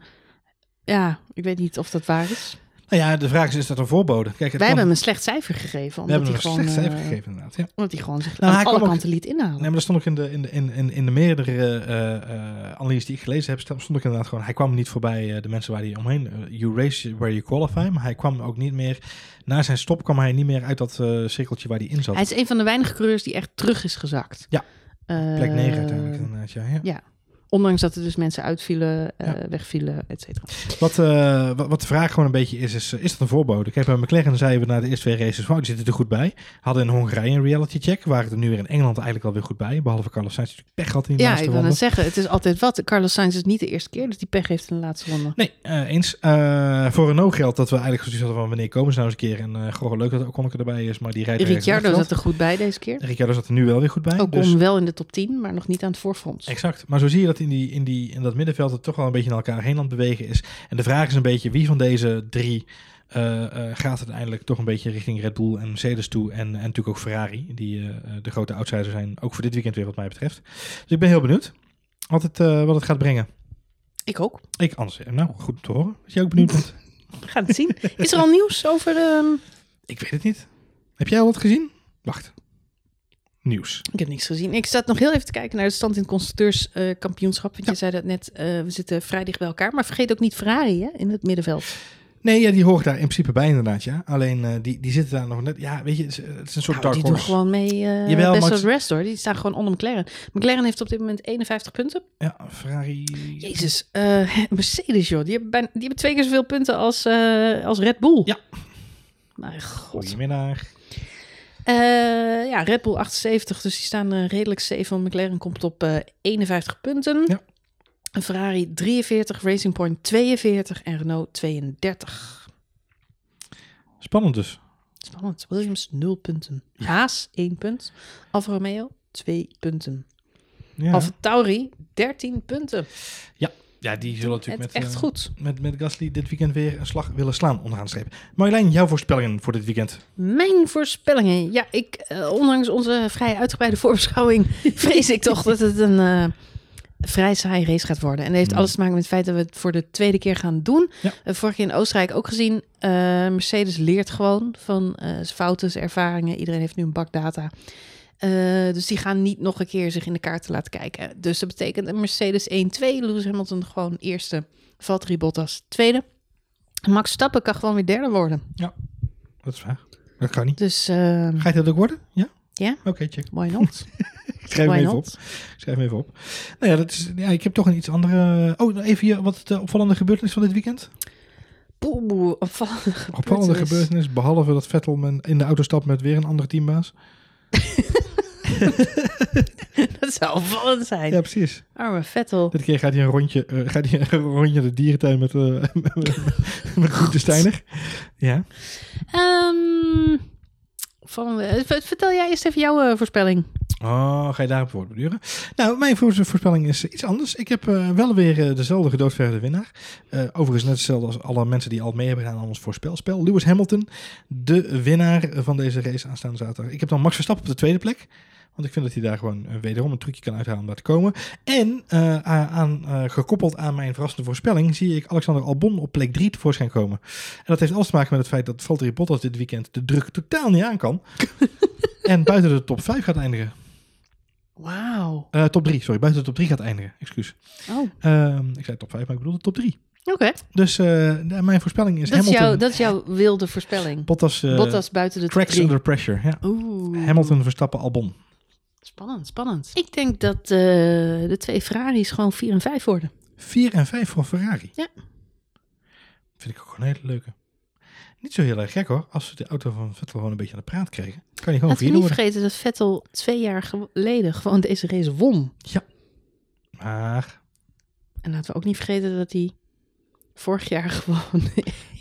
ja, ik weet niet of dat waar is. Nou ja, de vraag is, is dat een voorbode? Kijk, het Wij kan- hebben hem een slecht cijfer gegeven. Omdat hij gewoon, slecht cijfer eh, gegeven inderdaad. Ja. Omdat hij gewoon zich Nou, aan alle ook- kanten liet inhalen. Nee, maar er stond ook in de, in de, in, in, de meerdere eh analyses die ik gelezen heb, stond ook inderdaad gewoon, hij kwam niet voorbij de mensen waar hij omheen, you race where you qualify, maar hij kwam ook niet meer, na zijn stop kwam hij niet meer uit dat cirkeltje waar hij in zat. Hij is een van de weinige coureurs die echt terug is gezakt. Ja. Plek 9 uiteindelijk inderdaad, ja. ja. Ondanks dat er dus mensen uitvielen, eh, Ja. wegvielen, et cetera. Wat, eh, wat, de vraag gewoon een beetje is, is, is dat een voorbode? Kijk, bij McLaren zeiden we na de eerste twee races, wow, die zitten er goed bij. Hadden in Hongarije een reality check, waren er nu weer in Engeland eigenlijk alweer goed bij, behalve Carlos Sainz die pech had in die Ja, laatste ik wil ronde. net zeggen, het is altijd wat. Carlos Sainz is niet de eerste keer dat hij pech heeft in de laatste ronde. Nee, eh, eens. Voor Renault geldt dat we eigenlijk zoiets hadden van wanneer komen ze nou eens een keer. En gewoon leuk dat Ocon erbij is, maar die rijdt Ricciardo zat er goed bij deze keer. Ricciardo zat er nu wel weer goed bij. Ook dus, om wel in de top 10, maar nog niet aan het voorfront. Exact. Maar zo zie je dat in, die, in, die, in dat middenveld het toch wel een beetje naar elkaar heen aan het bewegen is. En de vraag is een beetje wie van deze drie eh, eh, gaat uiteindelijk toch een beetje richting Red Bull en Mercedes toe. En, en natuurlijk ook Ferrari, die eh, de grote outsider zijn. Ook voor dit weekend weer wat mij betreft. Dus ik ben heel benieuwd wat het, wat het gaat brengen. Ik ook. Ik anders. Nou, goed om te horen. Als jij ook benieuwd bent. We gaan het zien. Is er al nieuws over de... Ik weet het niet. Heb jij al wat gezien? Wacht. Nieuws. Ik heb niks gezien. Ik zat nog heel even te kijken naar de stand in het constructeurskampioenschap. want Ja. je zei dat net, eh, we zitten vrij dicht bij elkaar. Maar vergeet ook niet Ferrari hè, in het middenveld. Nee, ja, die hoort daar in principe bij inderdaad, ja. Alleen eh, die, die zitten daar nog net... Ja, weet je, het is, het is een soort Nou, die dark doen horse. gewoon mee eh Jawel, best het- rest hoor. Die staan gewoon onder McLaren. McLaren heeft op dit moment 51 punten. Ja, Ferrari... Jezus, eh, Mercedes joh. Die hebben, bijna, die hebben twee keer zoveel punten als, eh, als Red Bull. Ja. Mijn god. Goedemiddag. Eh, ja, Red Bull 78, dus die staan eh, redelijk safe. Want McLaren komt op eh 51 punten. Ja. Een Ferrari 43, Racing Point 42 en Renault 32. Spannend dus. Spannend. Williams 0 punten. Haas 1 punt. Alfa Romeo 2 punten. Ja, Alfa Tauri 13 punten. ja die zullen natuurlijk met, echt eh, goed. met, met Gasly dit weekend weer een slag willen slaan onderaan de streep. Marjolein, jouw voorspellingen voor dit weekend? Mijn voorspellingen. Ja, ik, eh, ondanks onze vrij uitgebreide voorbeschouwing, vrees ik toch dat het een eh, vrij saai race gaat worden. En dat heeft Hmm. alles te maken met het feit dat we het voor de tweede keer gaan doen. Ja. Vorige keer in Oostenrijk ook gezien. Mercedes leert gewoon van zijn fouten, ervaringen. Iedereen heeft nu een bak data. Eh, dus die gaan niet nog een keer zich in de kaarten laten kijken. Dus dat betekent een Mercedes 1-2. Lewis Hamilton gewoon eerste. Valtteri Bottas tweede. Max Stappen kan gewoon weer derde worden. Dat is waar. Dat kan niet. Dus eh Ga je dat ook worden? Ja? Ja. Oké, check. why not? Ik schrijf hem even op. Ik schrijf hem even op. Nou ja, dat is, ja, ik heb toch een iets andere... Oh, nou even hier, wat de opvallende gebeurtenis van dit weekend? Poeh, opvallende Opvallende gebeurtenis. gebeurtenis, behalve dat Vettel in de auto stapt met weer een andere teambaas. Dat zou opvallend zijn. Ja, precies. Arme Vettel. Dit keer gaat hij een rondje, eh, gaat hij een rondje de dierentuin met, eh met Groente Steiner. Ja. Ehm, opvallende- eh, v- Vertel jij eerst even jouw eh, voorspelling. Oh, ga je daarop voortborduren? Nou, mijn voor- voorspelling is iets anders. Ik heb eh, wel weer eh, dezelfde gedoodverde winnaar. Eh, overigens net hetzelfde als alle mensen die al mee hebben gedaan aan ons voorspelspel. Lewis Hamilton, de winnaar van deze race aanstaande zaterdag. Ik heb dan Max Verstappen op de tweede plek. Want ik vind dat hij daar gewoon eh, wederom een trucje kan uithalen om daar te komen. En eh, aan, eh, gekoppeld aan mijn verrassende voorspelling zie ik Alexander Albon op plek 3 tevoorschijn komen. En dat heeft alles te maken met het feit dat Valtteri Bottas dit weekend de druk totaal niet aan kan. en buiten de top 5 gaat eindigen. Eh, top 3, sorry. Buiten de top 3 gaat eindigen. Excuus. Oh, Ehm, ik zei top 5, maar ik bedoel de top 3. oké. Dus eh, mijn voorspelling is Dat, is jouw- dat is jouw wilde voorspelling. Bottas, eh, Bottas buiten de top cracks drie. under pressure. Ja. Oeh. Hamilton, Verstappen, Albon. Spannend, spannend. Ik denk dat de twee Ferraris gewoon 4 en 5 worden. 4 en 5 voor Ferrari. Ja. Vind ik ook gewoon een hele leuke. Niet zo heel erg gek hoor. Als ze de auto van Vettel gewoon een beetje aan de praat kregen. Kan je gewoon Laten we niet worden. vergeten dat Vettel twee jaar geleden gewoon deze race won. Maar En laten we ook niet vergeten dat hij vorig jaar gewoon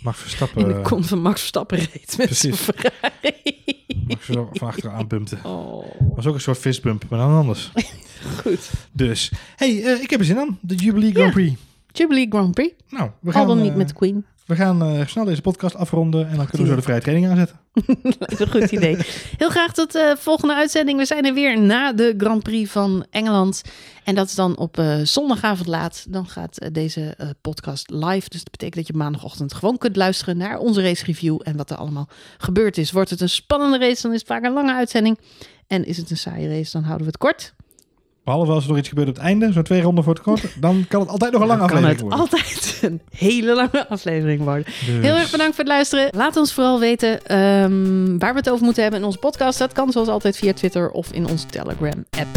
Max Verstappen, in de kont van Max Verstappen reed met zijn precies. Ferrari. Max Verstappen van achteraan bumpte. Oh, was ook een soort fistbump, maar dan anders. goed. Dus, hey, eh, ik heb er zin aan. De Jubilee Grand Prix. Jubilee Grand Prix. Nou, we Al gaan, dan niet eh, met Queen. We gaan eh, snel deze podcast afronden en dan kunnen we zo de vrije training aanzetten. Dat is een goed idee. Heel graag tot de volgende uitzending. We zijn er weer na de Grand Prix van Engeland. En dat is dan op eh, zondagavond laat. Dan gaat eh, deze eh, podcast live. Dus dat betekent dat je maandagochtend gewoon kunt luisteren naar onze race review. En wat er allemaal gebeurd is. Wordt het een spannende race, dan is het vaak een lange uitzending. En is het een saaie race, dan houden we het kort. Behalve als er nog iets gebeurt op het einde, zo'n twee ronden voor het kort, dan kan het altijd nog een lange Dan kan aflevering het worden. altijd een hele lange aflevering worden. Dus- Heel erg bedankt voor het luisteren. Laat ons vooral weten ehm, waar we het over moeten hebben in onze podcast. Dat kan zoals altijd via Twitter of in onze Telegram-app.